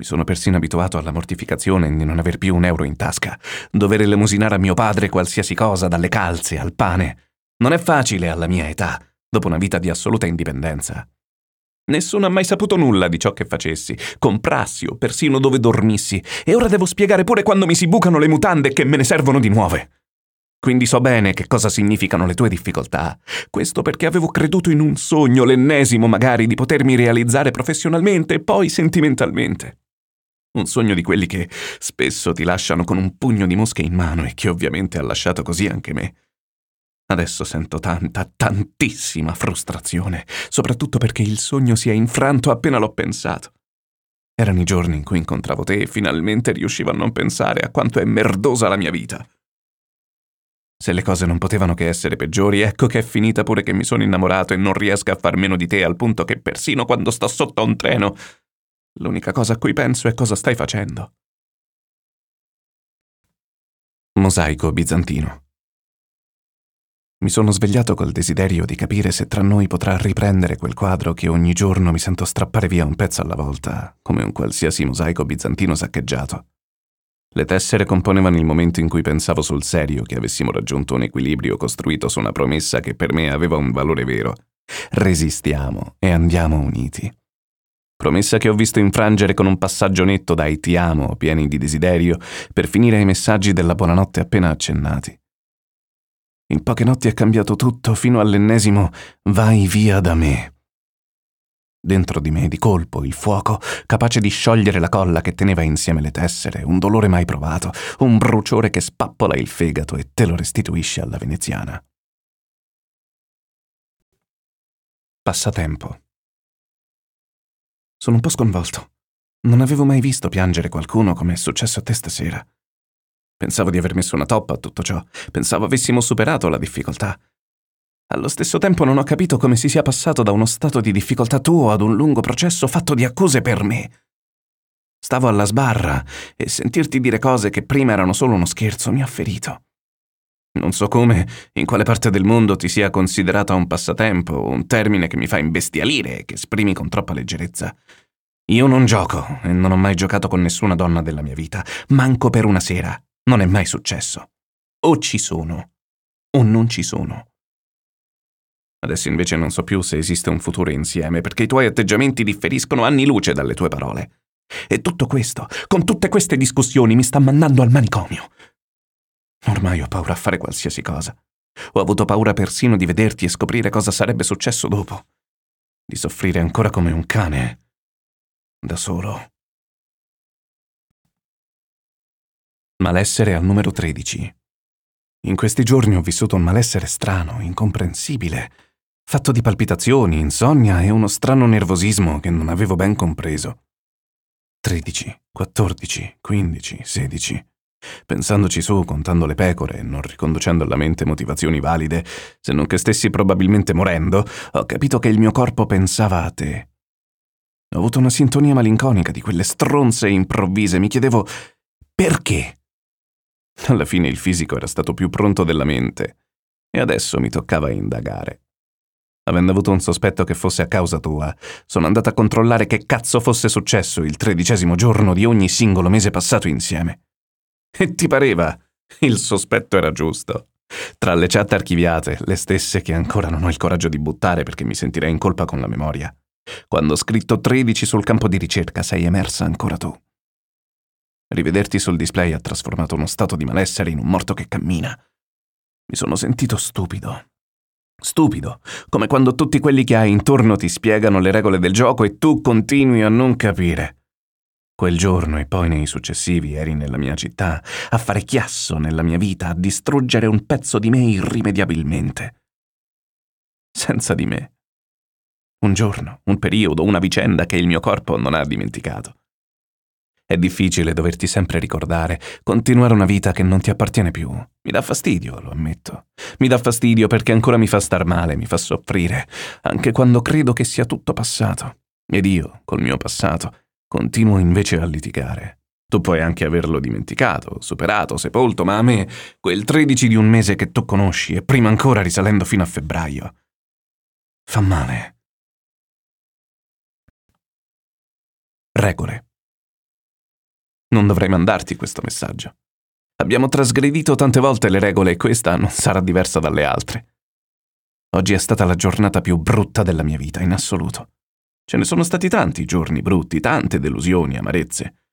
Mi sono persino abituato alla mortificazione di non aver più un euro in tasca, dover elemosinare a mio padre qualsiasi cosa, dalle calze al pane. Non è facile alla mia età, dopo una vita di assoluta indipendenza. Nessuno ha mai saputo nulla di ciò che facessi, comprassi o persino dove dormissi, e ora devo spiegare pure quando mi si bucano le mutande che me ne servono di nuove. Quindi so bene che cosa significano le tue difficoltà. Questo perché avevo creduto in un sogno, l'ennesimo magari, di potermi realizzare professionalmente e poi sentimentalmente. Un sogno di quelli che spesso ti lasciano con un pugno di mosche in mano e che ovviamente ha lasciato così anche me. Adesso sento tanta, tantissima frustrazione, soprattutto perché il sogno si è infranto appena l'ho pensato. Erano i giorni in cui incontravo te e finalmente riuscivo a non pensare a quanto è merdosa la mia vita. Se le cose non potevano che essere peggiori, ecco che è finita pure che mi sono innamorato e non riesco a far meno di te al punto che persino quando sto sotto un treno L'unica cosa a cui penso è cosa stai facendo. Mosaico bizantino. Mi sono svegliato col desiderio di capire se tra noi potrà riprendere quel quadro che ogni giorno mi sento strappare via un pezzo alla volta, come un qualsiasi mosaico bizantino saccheggiato. Le tessere componevano il momento in cui pensavo sul serio che avessimo raggiunto un equilibrio costruito su una promessa che per me aveva un valore vero. Resistiamo e andiamo uniti promessa che ho visto infrangere con un passaggio netto dai ti amo pieni di desiderio per finire ai messaggi della buonanotte appena accennati. In poche notti è cambiato tutto fino all'ennesimo vai via da me. Dentro di me, di colpo, il fuoco, capace di sciogliere la colla che teneva insieme le tessere, un dolore mai provato, un bruciore che spappola il fegato e te lo restituisce alla veneziana. Passatempo. Sono un po' sconvolto. Non avevo mai visto piangere qualcuno come è successo a te stasera. Pensavo di aver messo una toppa a tutto ciò, pensavo avessimo superato la difficoltà. Allo stesso tempo non ho capito come si sia passato da uno stato di difficoltà tuo ad un lungo processo fatto di accuse per me. Stavo alla sbarra e sentirti dire cose che prima erano solo uno scherzo mi ha ferito. Non so come, in quale parte del mondo ti sia considerata un passatempo, un termine che mi fa imbestialire e che esprimi con troppa leggerezza. Io non gioco e non ho mai giocato con nessuna donna della mia vita, manco per una sera. Non è mai successo. O ci sono, o non ci sono. Adesso invece non so più se esiste un futuro insieme, perché i tuoi atteggiamenti differiscono anni luce dalle tue parole. E tutto questo, con tutte queste discussioni, mi sta mandando al manicomio. Ormai ho paura a fare qualsiasi cosa. Ho avuto paura persino di vederti e scoprire cosa sarebbe successo dopo. Di soffrire ancora come un cane. Da solo. Malessere al numero 13. In questi giorni ho vissuto un malessere strano, incomprensibile, fatto di palpitazioni, insonnia e uno strano nervosismo che non avevo ben compreso. 13, 14, 15, 16. Pensandoci su, contando le pecore e non riconducendo alla mente motivazioni valide, se non che stessi probabilmente morendo, ho capito che il mio corpo pensava a te. Ho avuto una sintonia malinconica di quelle stronze improvvise. Mi chiedevo perché. Alla fine il fisico era stato più pronto della mente e adesso mi toccava indagare. Avendo avuto un sospetto che fosse a causa tua, sono andata a controllare che cazzo fosse successo il tredicesimo giorno di ogni singolo mese passato insieme. E ti pareva? Il sospetto era giusto. Tra le chat archiviate, le stesse che ancora non ho il coraggio di buttare perché mi sentirei in colpa con la memoria. Quando ho scritto 13 sul campo di ricerca sei emersa ancora tu. Rivederti sul display ha trasformato uno stato di malessere in un morto che cammina. Mi sono sentito stupido. Stupido, come quando tutti quelli che hai intorno ti spiegano le regole del gioco e tu continui a non capire. Quel giorno e poi nei successivi eri nella mia città, a fare chiasso nella mia vita, a distruggere un pezzo di me irrimediabilmente. Senza di me. Un giorno, un periodo, una vicenda che il mio corpo non ha dimenticato. È difficile doverti sempre ricordare, continuare una vita che non ti appartiene più. Mi dà fastidio, lo ammetto. Mi dà fastidio perché ancora mi fa star male, mi fa soffrire, anche quando credo che sia tutto passato. Ed io, col mio passato, continuo invece a litigare. Tu puoi anche averlo dimenticato, superato, sepolto, ma a me, quel 13 di un mese che tu conosci e prima ancora risalendo fino a febbraio, fa male. Regole. Non dovrei mandarti questo messaggio. Abbiamo trasgredito tante volte le regole e questa non sarà diversa dalle altre. Oggi è stata la giornata più brutta della mia vita, in assoluto. Ce ne sono stati tanti giorni brutti, tante delusioni, amarezze.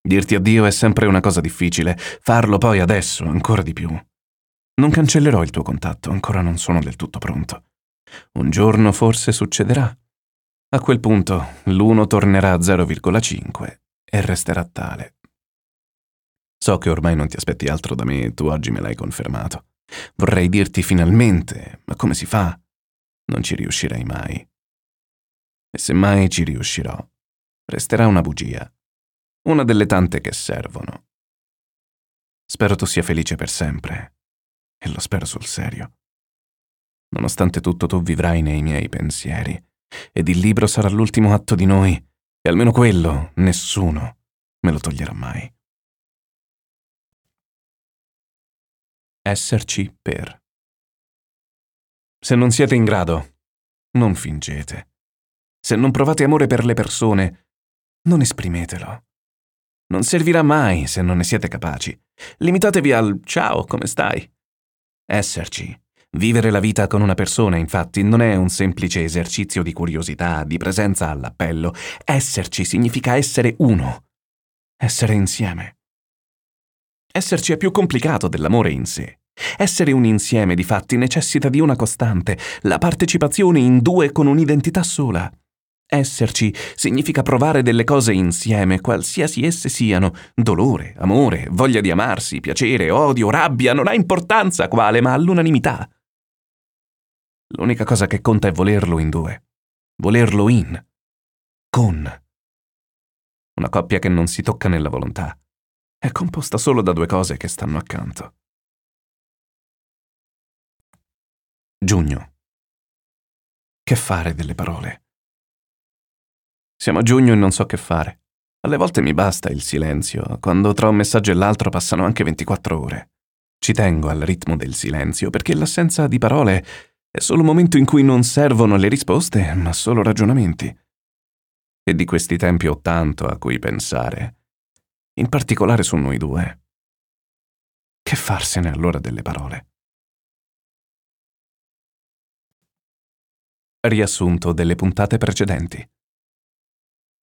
Dirti addio è sempre una cosa difficile, farlo poi adesso ancora di più. Non cancellerò il tuo contatto, ancora non sono del tutto pronto. Un giorno forse succederà. A quel punto l'uno tornerà a 0,5 e resterà tale. So che ormai non ti aspetti altro da me e tu oggi me l'hai confermato. Vorrei dirti finalmente, ma come si fa? Non ci riuscirei mai. E se mai ci riuscirò, resterà una bugia, una delle tante che servono. Spero tu sia felice per sempre, e lo spero sul serio. Nonostante tutto tu vivrai nei miei pensieri ed il libro sarà l'ultimo atto di noi, e almeno quello nessuno me lo toglierà mai. Esserci per. Se non siete in grado, non fingete. Se non provate amore per le persone, non esprimetelo. Non servirà mai se non ne siete capaci. Limitatevi al ciao, come stai? Esserci Vivere la vita con una persona, infatti, non è un semplice esercizio di curiosità, di presenza all'appello. Esserci significa essere uno, essere insieme. Esserci è più complicato dell'amore in sé. Essere un insieme, di fatti, necessita di una costante, la partecipazione in due con un'identità sola. Esserci significa provare delle cose insieme, qualsiasi esse siano, dolore, amore, voglia di amarsi, piacere, odio, rabbia, non ha importanza quale, ma all'unanimità. L'unica cosa che conta è volerlo in due. Volerlo in. Con. Una coppia che non si tocca nella volontà. È composta solo da due cose che stanno accanto. Giugno. Che fare delle parole? Siamo a giugno e non so che fare. Alle volte mi basta il silenzio, quando tra un messaggio e l'altro passano anche 24 ore. Ci tengo al ritmo del silenzio perché l'assenza di parole è solo un momento in cui non servono le risposte, ma solo ragionamenti. E di questi tempi ho tanto a cui pensare, in particolare su noi due. Che farsene allora delle parole? Riassunto delle puntate precedenti.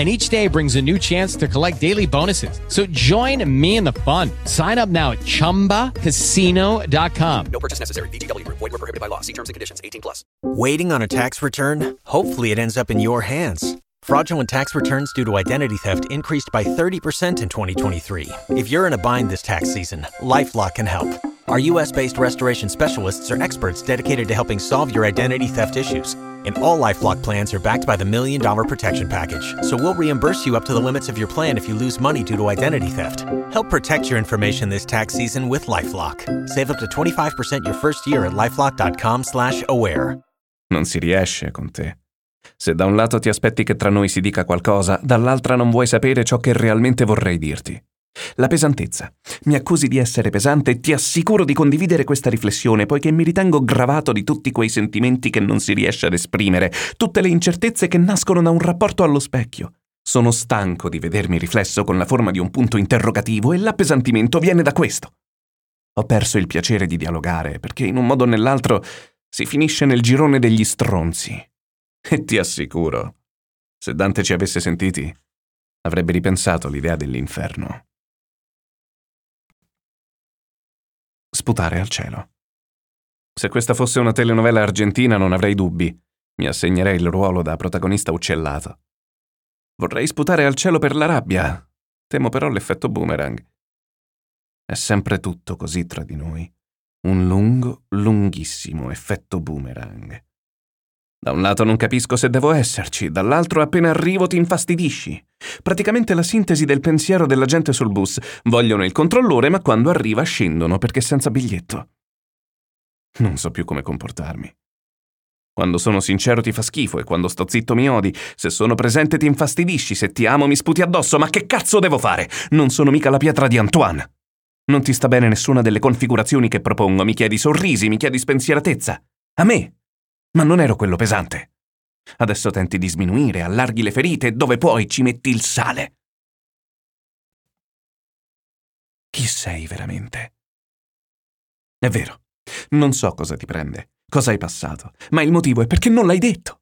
and each day brings a new chance to collect daily bonuses. So join me in the fun. Sign up now at ChumbaCasino.com. No purchase necessary. Group. Void were prohibited by law. See terms and conditions. 18 plus. Waiting on a tax return? Hopefully, it ends up in your hands. Fraudulent tax returns due to identity theft increased by 30% in 2023. If you're in a bind this tax season, LifeLock can help. Our U.S.-based restoration specialists are experts dedicated to helping solve your identity theft issues. And all LifeLock plans are backed by the Million Dollar Protection Package. So we'll reimburse you up to the limits of your plan if you lose money due to identity theft. Help protect your information this tax season with LifeLock. Save up to 25% your first year at LifeLock.com slash aware. Non si riesce con te. Se da un lato ti aspetti che tra noi si dica qualcosa, dall'altra non vuoi sapere ciò che realmente vorrei dirti. La pesantezza. Mi accusi di essere pesante e ti assicuro di condividere questa riflessione, poiché mi ritengo gravato di tutti quei sentimenti che non si riesce ad esprimere, tutte le incertezze che nascono da un rapporto allo specchio. Sono stanco di vedermi riflesso con la forma di un punto interrogativo e l'appesantimento viene da questo. Ho perso il piacere di dialogare, perché in un modo o nell'altro si finisce nel girone degli stronzi. E ti assicuro, se Dante ci avesse sentiti, avrebbe ripensato l'idea dell'inferno. Sputare al cielo. Se questa fosse una telenovela argentina non avrei dubbi. Mi assegnerei il ruolo da protagonista uccellato. Vorrei sputare al cielo per la rabbia. Temo però l'effetto boomerang. È sempre tutto così tra di noi. Un lungo, lunghissimo effetto boomerang. Da un lato non capisco se devo esserci, dall'altro appena arrivo ti infastidisci. Praticamente la sintesi del pensiero della gente sul bus. Vogliono il controllore, ma quando arriva scendono perché senza biglietto. Non so più come comportarmi. Quando sono sincero ti fa schifo e quando sto zitto mi odi. Se sono presente ti infastidisci, se ti amo mi sputi addosso, ma che cazzo devo fare? Non sono mica la pietra di Antoine. Non ti sta bene nessuna delle configurazioni che propongo, mi chiedi sorrisi, mi chiedi spensieratezza. A me ma non ero quello pesante. Adesso tenti di sminuire, allarghi le ferite e dove puoi ci metti il sale. Chi sei veramente? È vero, non so cosa ti prende, cosa hai passato, ma il motivo è perché non l'hai detto.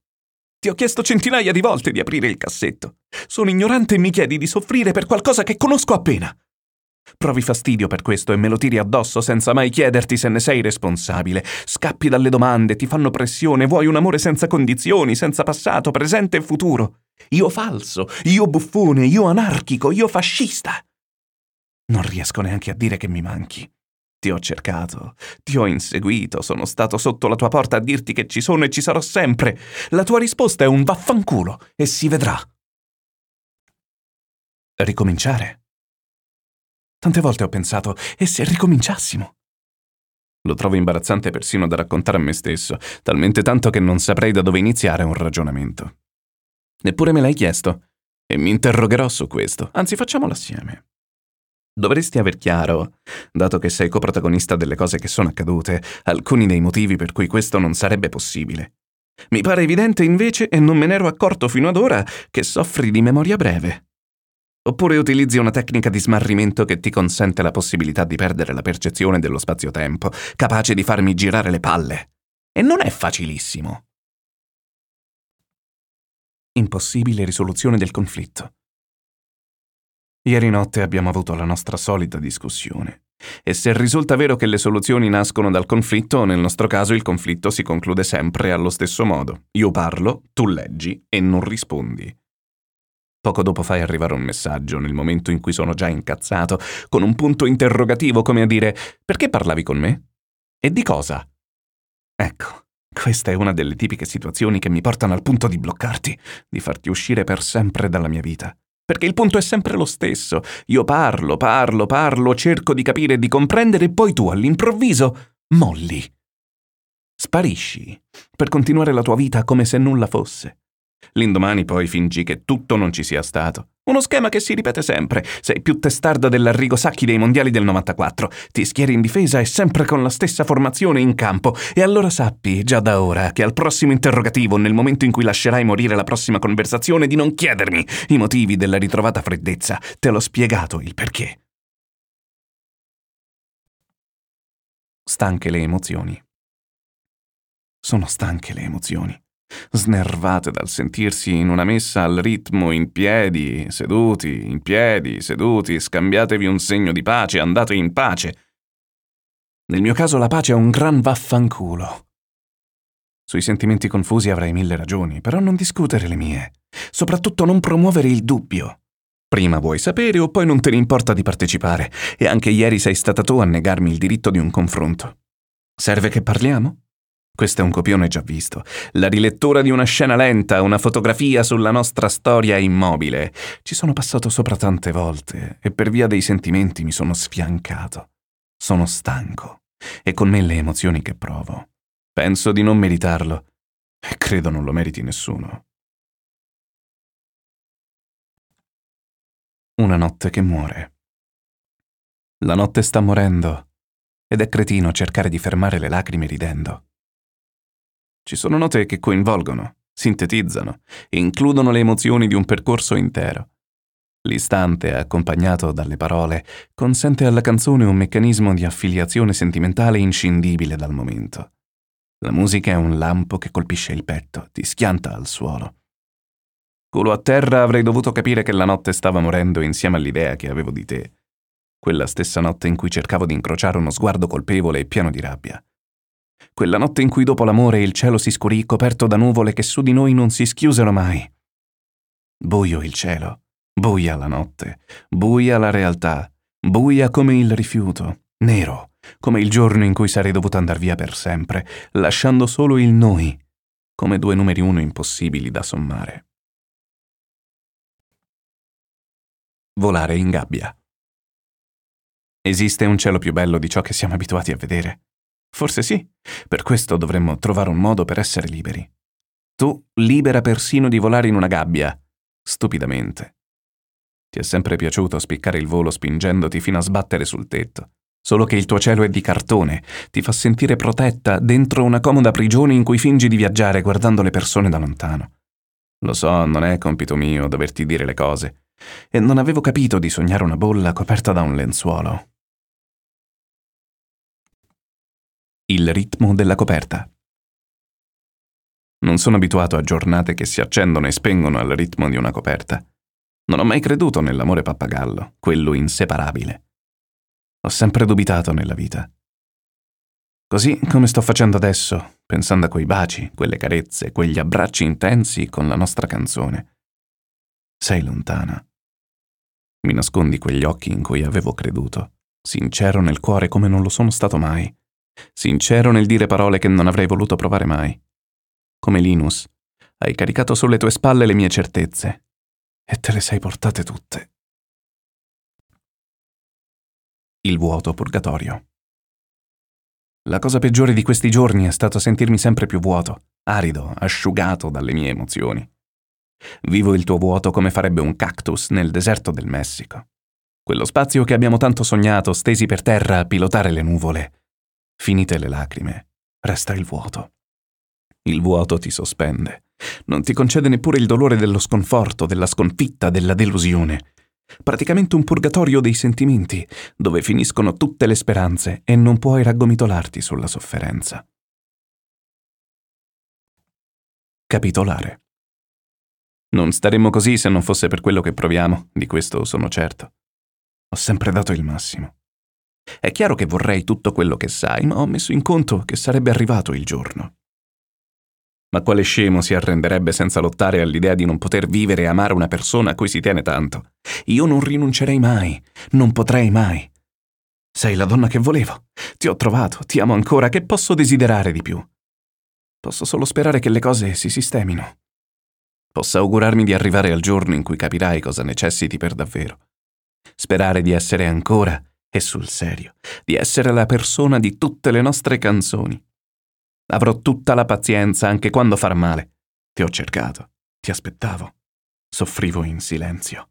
Ti ho chiesto centinaia di volte di aprire il cassetto. Sono ignorante e mi chiedi di soffrire per qualcosa che conosco appena. Provi fastidio per questo e me lo tiri addosso senza mai chiederti se ne sei responsabile. Scappi dalle domande, ti fanno pressione, vuoi un amore senza condizioni, senza passato, presente e futuro. Io falso, io buffone, io anarchico, io fascista. Non riesco neanche a dire che mi manchi. Ti ho cercato, ti ho inseguito, sono stato sotto la tua porta a dirti che ci sono e ci sarò sempre. La tua risposta è un vaffanculo e si vedrà. Ricominciare? Tante volte ho pensato, e se ricominciassimo? Lo trovo imbarazzante persino da raccontare a me stesso, talmente tanto che non saprei da dove iniziare un ragionamento. Neppure me l'hai chiesto, e mi interrogherò su questo, anzi facciamolo assieme. Dovresti aver chiaro, dato che sei coprotagonista delle cose che sono accadute, alcuni dei motivi per cui questo non sarebbe possibile. Mi pare evidente invece, e non me ne ero accorto fino ad ora, che soffri di memoria breve. Oppure utilizzi una tecnica di smarrimento che ti consente la possibilità di perdere la percezione dello spazio-tempo, capace di farmi girare le palle. E non è facilissimo. Impossibile risoluzione del conflitto. Ieri notte abbiamo avuto la nostra solita discussione. E se risulta vero che le soluzioni nascono dal conflitto, nel nostro caso il conflitto si conclude sempre allo stesso modo. Io parlo, tu leggi e non rispondi. Poco dopo fai arrivare un messaggio, nel momento in cui sono già incazzato, con un punto interrogativo come a dire perché parlavi con me? E di cosa? Ecco, questa è una delle tipiche situazioni che mi portano al punto di bloccarti, di farti uscire per sempre dalla mia vita. Perché il punto è sempre lo stesso. Io parlo, parlo, parlo, cerco di capire e di comprendere e poi tu all'improvviso molli. Sparisci per continuare la tua vita come se nulla fosse. L'indomani poi fingi che tutto non ci sia stato. Uno schema che si ripete sempre. Sei più testarda dell'Arrigo Sacchi dei mondiali del 94. Ti schieri in difesa e sempre con la stessa formazione in campo. E allora sappi, già da ora, che al prossimo interrogativo, nel momento in cui lascerai morire la prossima conversazione, di non chiedermi i motivi della ritrovata freddezza. Te l'ho spiegato il perché. Stanche le emozioni. Sono stanche le emozioni. Snervate dal sentirsi in una messa al ritmo in piedi, seduti, in piedi, seduti, scambiatevi un segno di pace, andate in pace. Nel mio caso la pace è un gran vaffanculo. Sui sentimenti confusi avrei mille ragioni, però non discutere le mie. Soprattutto non promuovere il dubbio. Prima vuoi sapere o poi non te ne importa di partecipare, e anche ieri sei stata tu a negarmi il diritto di un confronto. Serve che parliamo? Questo è un copione già visto. La rilettura di una scena lenta, una fotografia sulla nostra storia immobile. Ci sono passato sopra tante volte e per via dei sentimenti mi sono sfiancato. Sono stanco e con me le emozioni che provo. Penso di non meritarlo e credo non lo meriti nessuno. Una notte che muore. La notte sta morendo ed è cretino cercare di fermare le lacrime ridendo. Ci sono note che coinvolgono, sintetizzano e includono le emozioni di un percorso intero. L'istante, accompagnato dalle parole, consente alla canzone un meccanismo di affiliazione sentimentale inscindibile dal momento. La musica è un lampo che colpisce il petto, ti schianta al suolo. Culo a terra avrei dovuto capire che la notte stava morendo insieme all'idea che avevo di te. Quella stessa notte in cui cercavo di incrociare uno sguardo colpevole e pieno di rabbia. Quella notte in cui dopo l'amore il cielo si scurì coperto da nuvole che su di noi non si schiusero mai. Buio il cielo, buia la notte, buia la realtà, buia come il rifiuto, nero, come il giorno in cui sarei dovuto andar via per sempre, lasciando solo il noi, come due numeri uno impossibili da sommare. volare in gabbia. Esiste un cielo più bello di ciò che siamo abituati a vedere? Forse sì, per questo dovremmo trovare un modo per essere liberi. Tu libera persino di volare in una gabbia, stupidamente. Ti è sempre piaciuto spiccare il volo spingendoti fino a sbattere sul tetto, solo che il tuo cielo è di cartone, ti fa sentire protetta dentro una comoda prigione in cui fingi di viaggiare guardando le persone da lontano. Lo so, non è compito mio doverti dire le cose, e non avevo capito di sognare una bolla coperta da un lenzuolo. Il ritmo della coperta. Non sono abituato a giornate che si accendono e spengono al ritmo di una coperta. Non ho mai creduto nell'amore pappagallo, quello inseparabile. Ho sempre dubitato nella vita. Così come sto facendo adesso, pensando a quei baci, quelle carezze, quegli abbracci intensi con la nostra canzone. Sei lontana. Mi nascondi quegli occhi in cui avevo creduto, sincero nel cuore come non lo sono stato mai, sincero nel dire parole che non avrei voluto provare mai. Come Linus, hai caricato sulle tue spalle le mie certezze e te le sei portate tutte. Il vuoto purgatorio. La cosa peggiore di questi giorni è stato sentirmi sempre più vuoto, arido, asciugato dalle mie emozioni. Vivo il tuo vuoto come farebbe un cactus nel deserto del Messico. Quello spazio che abbiamo tanto sognato, stesi per terra a pilotare le nuvole. Finite le lacrime, resta il vuoto. Il vuoto ti sospende. Non ti concede neppure il dolore dello sconforto, della sconfitta, della delusione. Praticamente un purgatorio dei sentimenti, dove finiscono tutte le speranze e non puoi raggomitolarti sulla sofferenza. Capitolare. Non staremmo così se non fosse per quello che proviamo, di questo sono certo. Ho sempre dato il massimo. È chiaro che vorrei tutto quello che sai, ma ho messo in conto che sarebbe arrivato il giorno. Ma quale scemo si arrenderebbe senza lottare all'idea di non poter vivere e amare una persona a cui si tiene tanto? Io non rinuncerei mai, non potrei mai. Sei la donna che volevo. Ti ho trovato, ti amo ancora, che posso desiderare di più? Posso solo sperare che le cose si sistemino possa augurarmi di arrivare al giorno in cui capirai cosa necessiti per davvero. Sperare di essere ancora, e sul serio, di essere la persona di tutte le nostre canzoni. Avrò tutta la pazienza anche quando far male. Ti ho cercato, ti aspettavo, soffrivo in silenzio.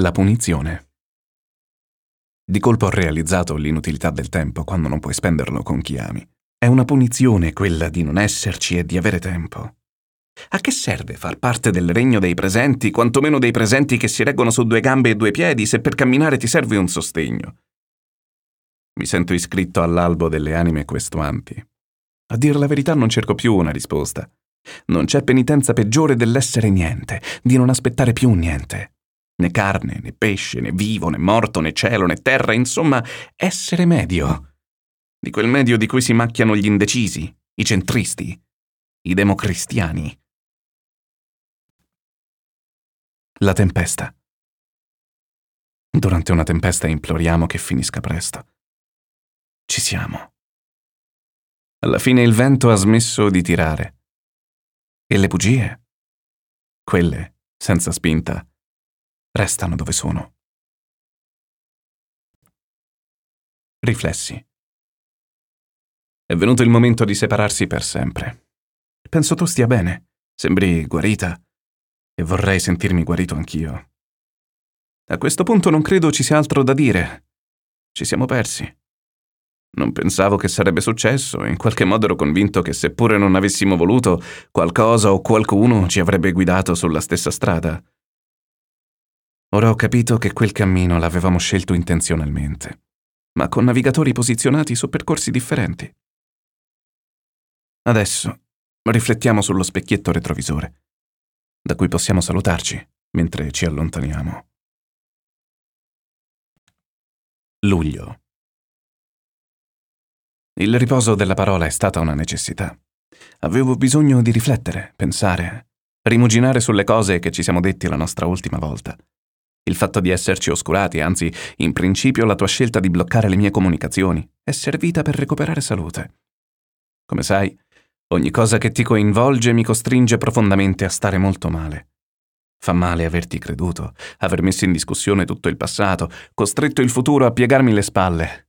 La punizione. Di colpo ho realizzato l'inutilità del tempo quando non puoi spenderlo con chi ami. È una punizione quella di non esserci e di avere tempo. A che serve far parte del regno dei presenti, quantomeno dei presenti che si reggono su due gambe e due piedi, se per camminare ti serve un sostegno? Mi sento iscritto all'albo delle anime questuanti. A dir la verità non cerco più una risposta. Non c'è penitenza peggiore dell'essere niente, di non aspettare più niente. Né carne, né pesce, né vivo, né morto, né cielo, né terra, insomma, essere medio. Di quel medio di cui si macchiano gli indecisi, i centristi, i democristiani. La tempesta. Durante una tempesta imploriamo che finisca presto. Ci siamo. Alla fine il vento ha smesso di tirare. E le bugie? Quelle, senza spinta, restano dove sono. Riflessi. È venuto il momento di separarsi per sempre. Penso tu stia bene, sembri guarita, e vorrei sentirmi guarito anch'io. A questo punto non credo ci sia altro da dire. Ci siamo persi. Non pensavo che sarebbe successo e in qualche modo ero convinto che seppure non avessimo voluto, qualcosa o qualcuno ci avrebbe guidato sulla stessa strada. Ora ho capito che quel cammino l'avevamo scelto intenzionalmente, ma con navigatori posizionati su percorsi differenti. Adesso riflettiamo sullo specchietto retrovisore, da cui possiamo salutarci mentre ci allontaniamo. Luglio. Il riposo della parola è stata una necessità. Avevo bisogno di riflettere, pensare, rimuginare sulle cose che ci siamo detti la nostra ultima volta. Il fatto di esserci oscurati, anzi, in principio la tua scelta di bloccare le mie comunicazioni, è servita per recuperare salute. Come sai, ogni cosa che ti coinvolge mi costringe profondamente a stare molto male. Fa male averti creduto, aver messo in discussione tutto il passato, costretto il futuro a piegarmi le spalle.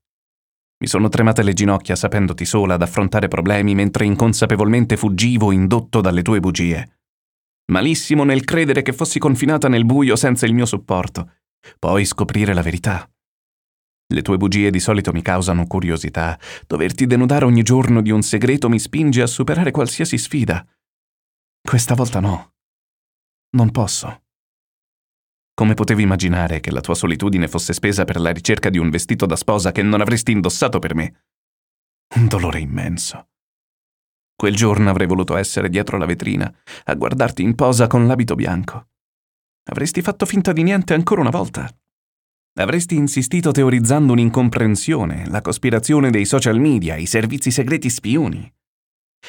Mi sono tremate le ginocchia sapendoti sola ad affrontare problemi mentre inconsapevolmente fuggivo indotto dalle tue bugie. Malissimo nel credere che fossi confinata nel buio senza il mio supporto, poi scoprire la verità. Le tue bugie di solito mi causano curiosità. Doverti denudare ogni giorno di un segreto mi spinge a superare qualsiasi sfida. Questa volta no. Non posso. Come potevi immaginare che la tua solitudine fosse spesa per la ricerca di un vestito da sposa che non avresti indossato per me? Un dolore immenso. Quel giorno avrei voluto essere dietro la vetrina, a guardarti in posa con l'abito bianco. Avresti fatto finta di niente ancora una volta. Avresti insistito teorizzando un'incomprensione, la cospirazione dei social media, i servizi segreti spioni.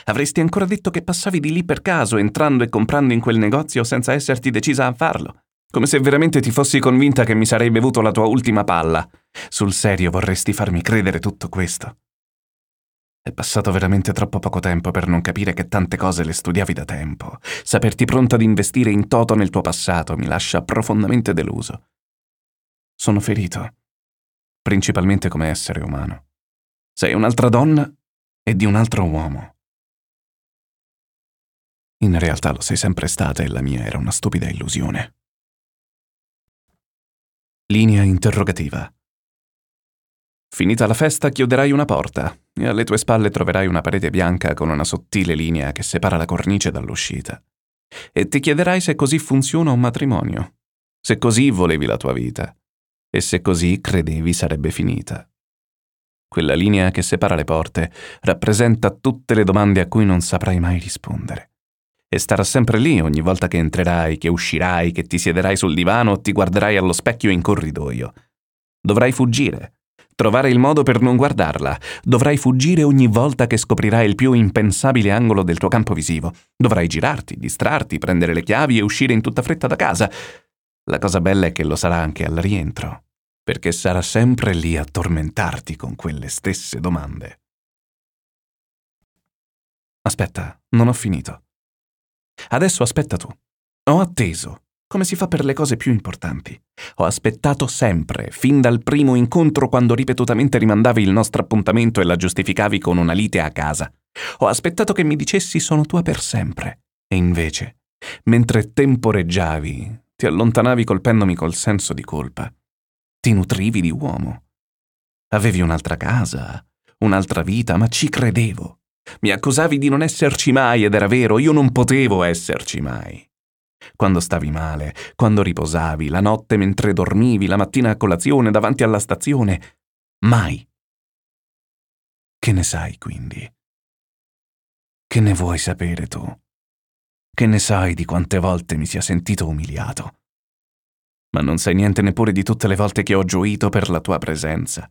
Avresti ancora detto che passavi di lì per caso, entrando e comprando in quel negozio senza esserti decisa a farlo. Come se veramente ti fossi convinta che mi sarei bevuto la tua ultima palla. Sul serio vorresti farmi credere tutto questo. È passato veramente troppo poco tempo per non capire che tante cose le studiavi da tempo. Saperti pronta ad investire in toto nel tuo passato mi lascia profondamente deluso. Sono ferito, principalmente come essere umano. Sei un'altra donna e di un altro uomo. In realtà lo sei sempre stata e la mia era una stupida illusione. Linea interrogativa. Finita la festa chiuderai una porta e alle tue spalle troverai una parete bianca con una sottile linea che separa la cornice dall'uscita. E ti chiederai se così funziona un matrimonio, se così volevi la tua vita e se così credevi sarebbe finita. Quella linea che separa le porte rappresenta tutte le domande a cui non saprai mai rispondere e starà sempre lì ogni volta che entrerai, che uscirai, che ti siederai sul divano o ti guarderai allo specchio in corridoio. Dovrai fuggire, trovare il modo per non guardarla. Dovrai fuggire ogni volta che scoprirai il più impensabile angolo del tuo campo visivo. Dovrai girarti, distrarti, prendere le chiavi e uscire in tutta fretta da casa. La cosa bella è che lo sarà anche al rientro, perché sarà sempre lì a tormentarti con quelle stesse domande. Aspetta, non ho finito. Adesso aspetta tu. Ho atteso, come si fa per le cose più importanti. Ho aspettato sempre, fin dal primo incontro quando ripetutamente rimandavi il nostro appuntamento e la giustificavi con una lite a casa. Ho aspettato che mi dicessi sono tua per sempre. E invece, mentre temporeggiavi, ti allontanavi colpendomi col senso di colpa. Ti nutrivi di uomo. Avevi un'altra casa, un'altra vita, ma ci credevo. Mi accusavi di non esserci mai ed era vero, io non potevo esserci mai. Quando stavi male, quando riposavi, la notte mentre dormivi, la mattina a colazione davanti alla stazione, mai. Che ne sai quindi? Che ne vuoi sapere tu? Che ne sai di quante volte mi sia sentito umiliato? Ma non sai niente neppure di tutte le volte che ho gioito per la tua presenza.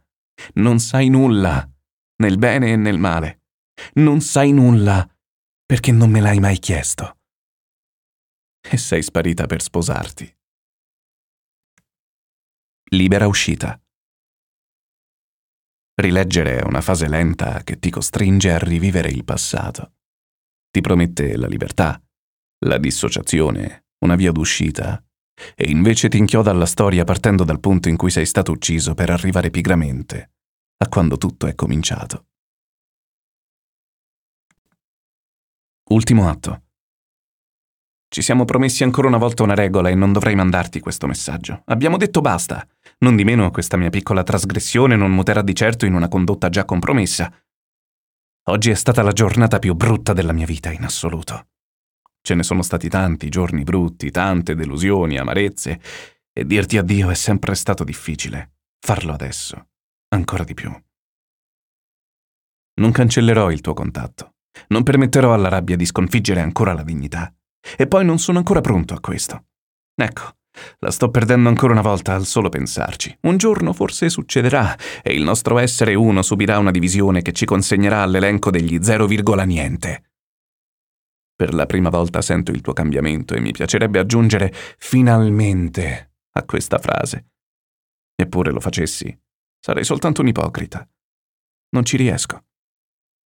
Non sai nulla, nel bene e nel male. Non sai nulla, perché non me l'hai mai chiesto. E sei sparita per sposarti. Libera uscita. Rileggere è una fase lenta che ti costringe a rivivere il passato. Ti promette la libertà, la dissociazione, una via d'uscita, e invece ti inchioda alla storia partendo dal punto in cui sei stato ucciso per arrivare pigramente a quando tutto è cominciato. Ultimo atto. Ci siamo promessi ancora una volta una regola e non dovrei mandarti questo messaggio. Abbiamo detto basta. Non di meno questa mia piccola trasgressione non muterà di certo in una condotta già compromessa. Oggi è stata la giornata più brutta della mia vita in assoluto. Ce ne sono stati tanti giorni brutti, tante delusioni, amarezze, e dirti addio è sempre stato difficile. Farlo adesso, ancora di più. Non cancellerò il tuo contatto. Non permetterò alla rabbia di sconfiggere ancora la dignità. E poi non sono ancora pronto a questo. Ecco, la sto perdendo ancora una volta al solo pensarci. Un giorno forse succederà e il nostro essere uno subirà una divisione che ci consegnerà all'elenco degli zero virgola niente. Per la prima volta sento il tuo cambiamento e mi piacerebbe aggiungere finalmente a questa frase. Eppure lo facessi, sarei soltanto un ipocrita. Non ci riesco.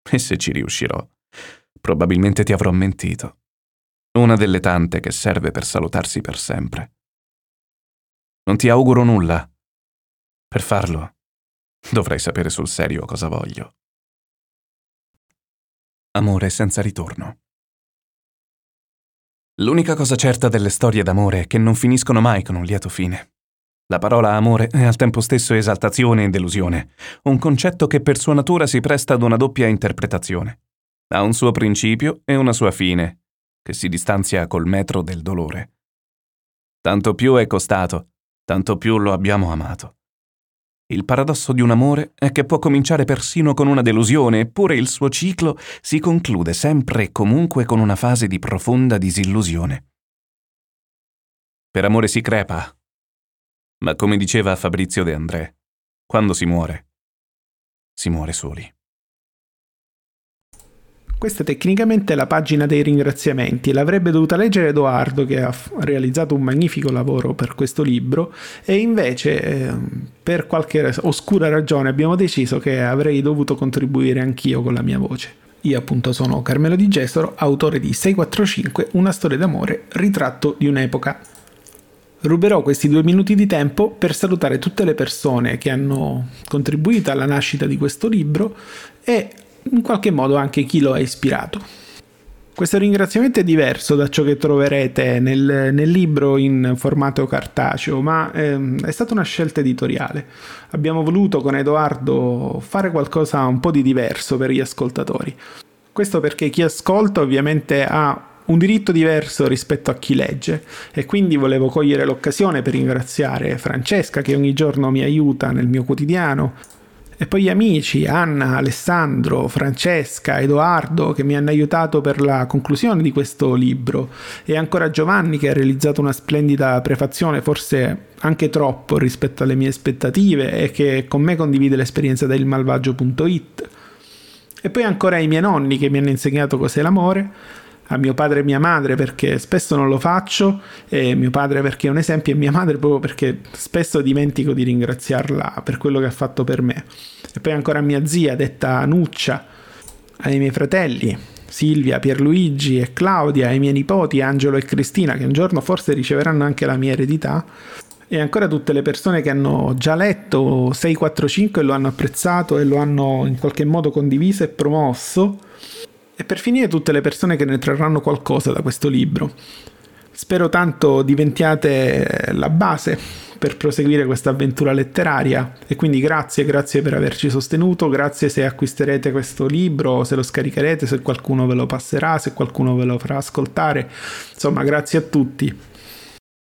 E se ci riuscirò, probabilmente ti avrò mentito una delle tante che serve per salutarsi per sempre. Non ti auguro nulla. Per farlo, dovrai sapere sul serio cosa voglio. Amore senza ritorno. L'unica cosa certa delle storie d'amore è che non finiscono mai con un lieto fine. La parola amore è al tempo stesso esaltazione e delusione, un concetto che per sua natura si presta ad una doppia interpretazione. Ha un suo principio e una sua fine, che si distanzia col metro del dolore. Tanto più è costato, tanto più lo abbiamo amato. Il paradosso di un amore è che può cominciare persino con una delusione, eppure il suo ciclo si conclude sempre e comunque con una fase di profonda disillusione. Per amore si crepa, ma come diceva Fabrizio De André, quando si muore, si muore soli. Questa è tecnicamente la pagina dei ringraziamenti, l'avrebbe dovuta leggere Edoardo che ha realizzato un magnifico lavoro per questo libro e invece eh, per qualche oscura ragione abbiamo deciso che avrei dovuto contribuire anch'io con la mia voce. Io appunto sono Carmelo Di Gesoro, autore di 645, una storia d'amore, ritratto di un'epoca. Ruberò questi due minuti di tempo per salutare tutte le persone che hanno contribuito alla nascita di questo libro e in qualche modo anche chi lo ha ispirato. Questo ringraziamento è diverso da ciò che troverete nel, nel libro in formato cartaceo, ma ehm, è stata una scelta editoriale. Abbiamo voluto con Edoardo fare qualcosa un po' di diverso per gli ascoltatori. Questo perché chi ascolta ovviamente ha un diritto diverso rispetto a chi legge e quindi volevo cogliere l'occasione per ringraziare Francesca che ogni giorno mi aiuta nel mio quotidiano, e poi gli amici, Anna, Alessandro, Francesca, Edoardo, che mi hanno aiutato per la conclusione di questo libro, e ancora Giovanni che ha realizzato una splendida prefazione, forse anche troppo rispetto alle mie aspettative, e che con me condivide l'esperienza del malvagio.it. E poi ancora i miei nonni che mi hanno insegnato cos'è l'amore, a mio padre e mia madre perché spesso non lo faccio, e mio padre perché è un esempio e mia madre proprio perché spesso dimentico di ringraziarla per quello che ha fatto per me. E poi ancora a mia zia, detta Nuccia, ai miei fratelli, Silvia, Pierluigi e Claudia, ai miei nipoti Angelo e Cristina, che un giorno forse riceveranno anche la mia eredità, e ancora tutte le persone che hanno già letto 645 e lo hanno apprezzato e lo hanno in qualche modo condiviso e promosso e per finire tutte le persone che ne trarranno qualcosa da questo libro. Spero tanto diventiate la base per proseguire questa avventura letteraria e quindi grazie, grazie per averci sostenuto, grazie se acquisterete questo libro, se lo scaricherete, se qualcuno ve lo passerà, se qualcuno ve lo farà ascoltare, insomma grazie a tutti.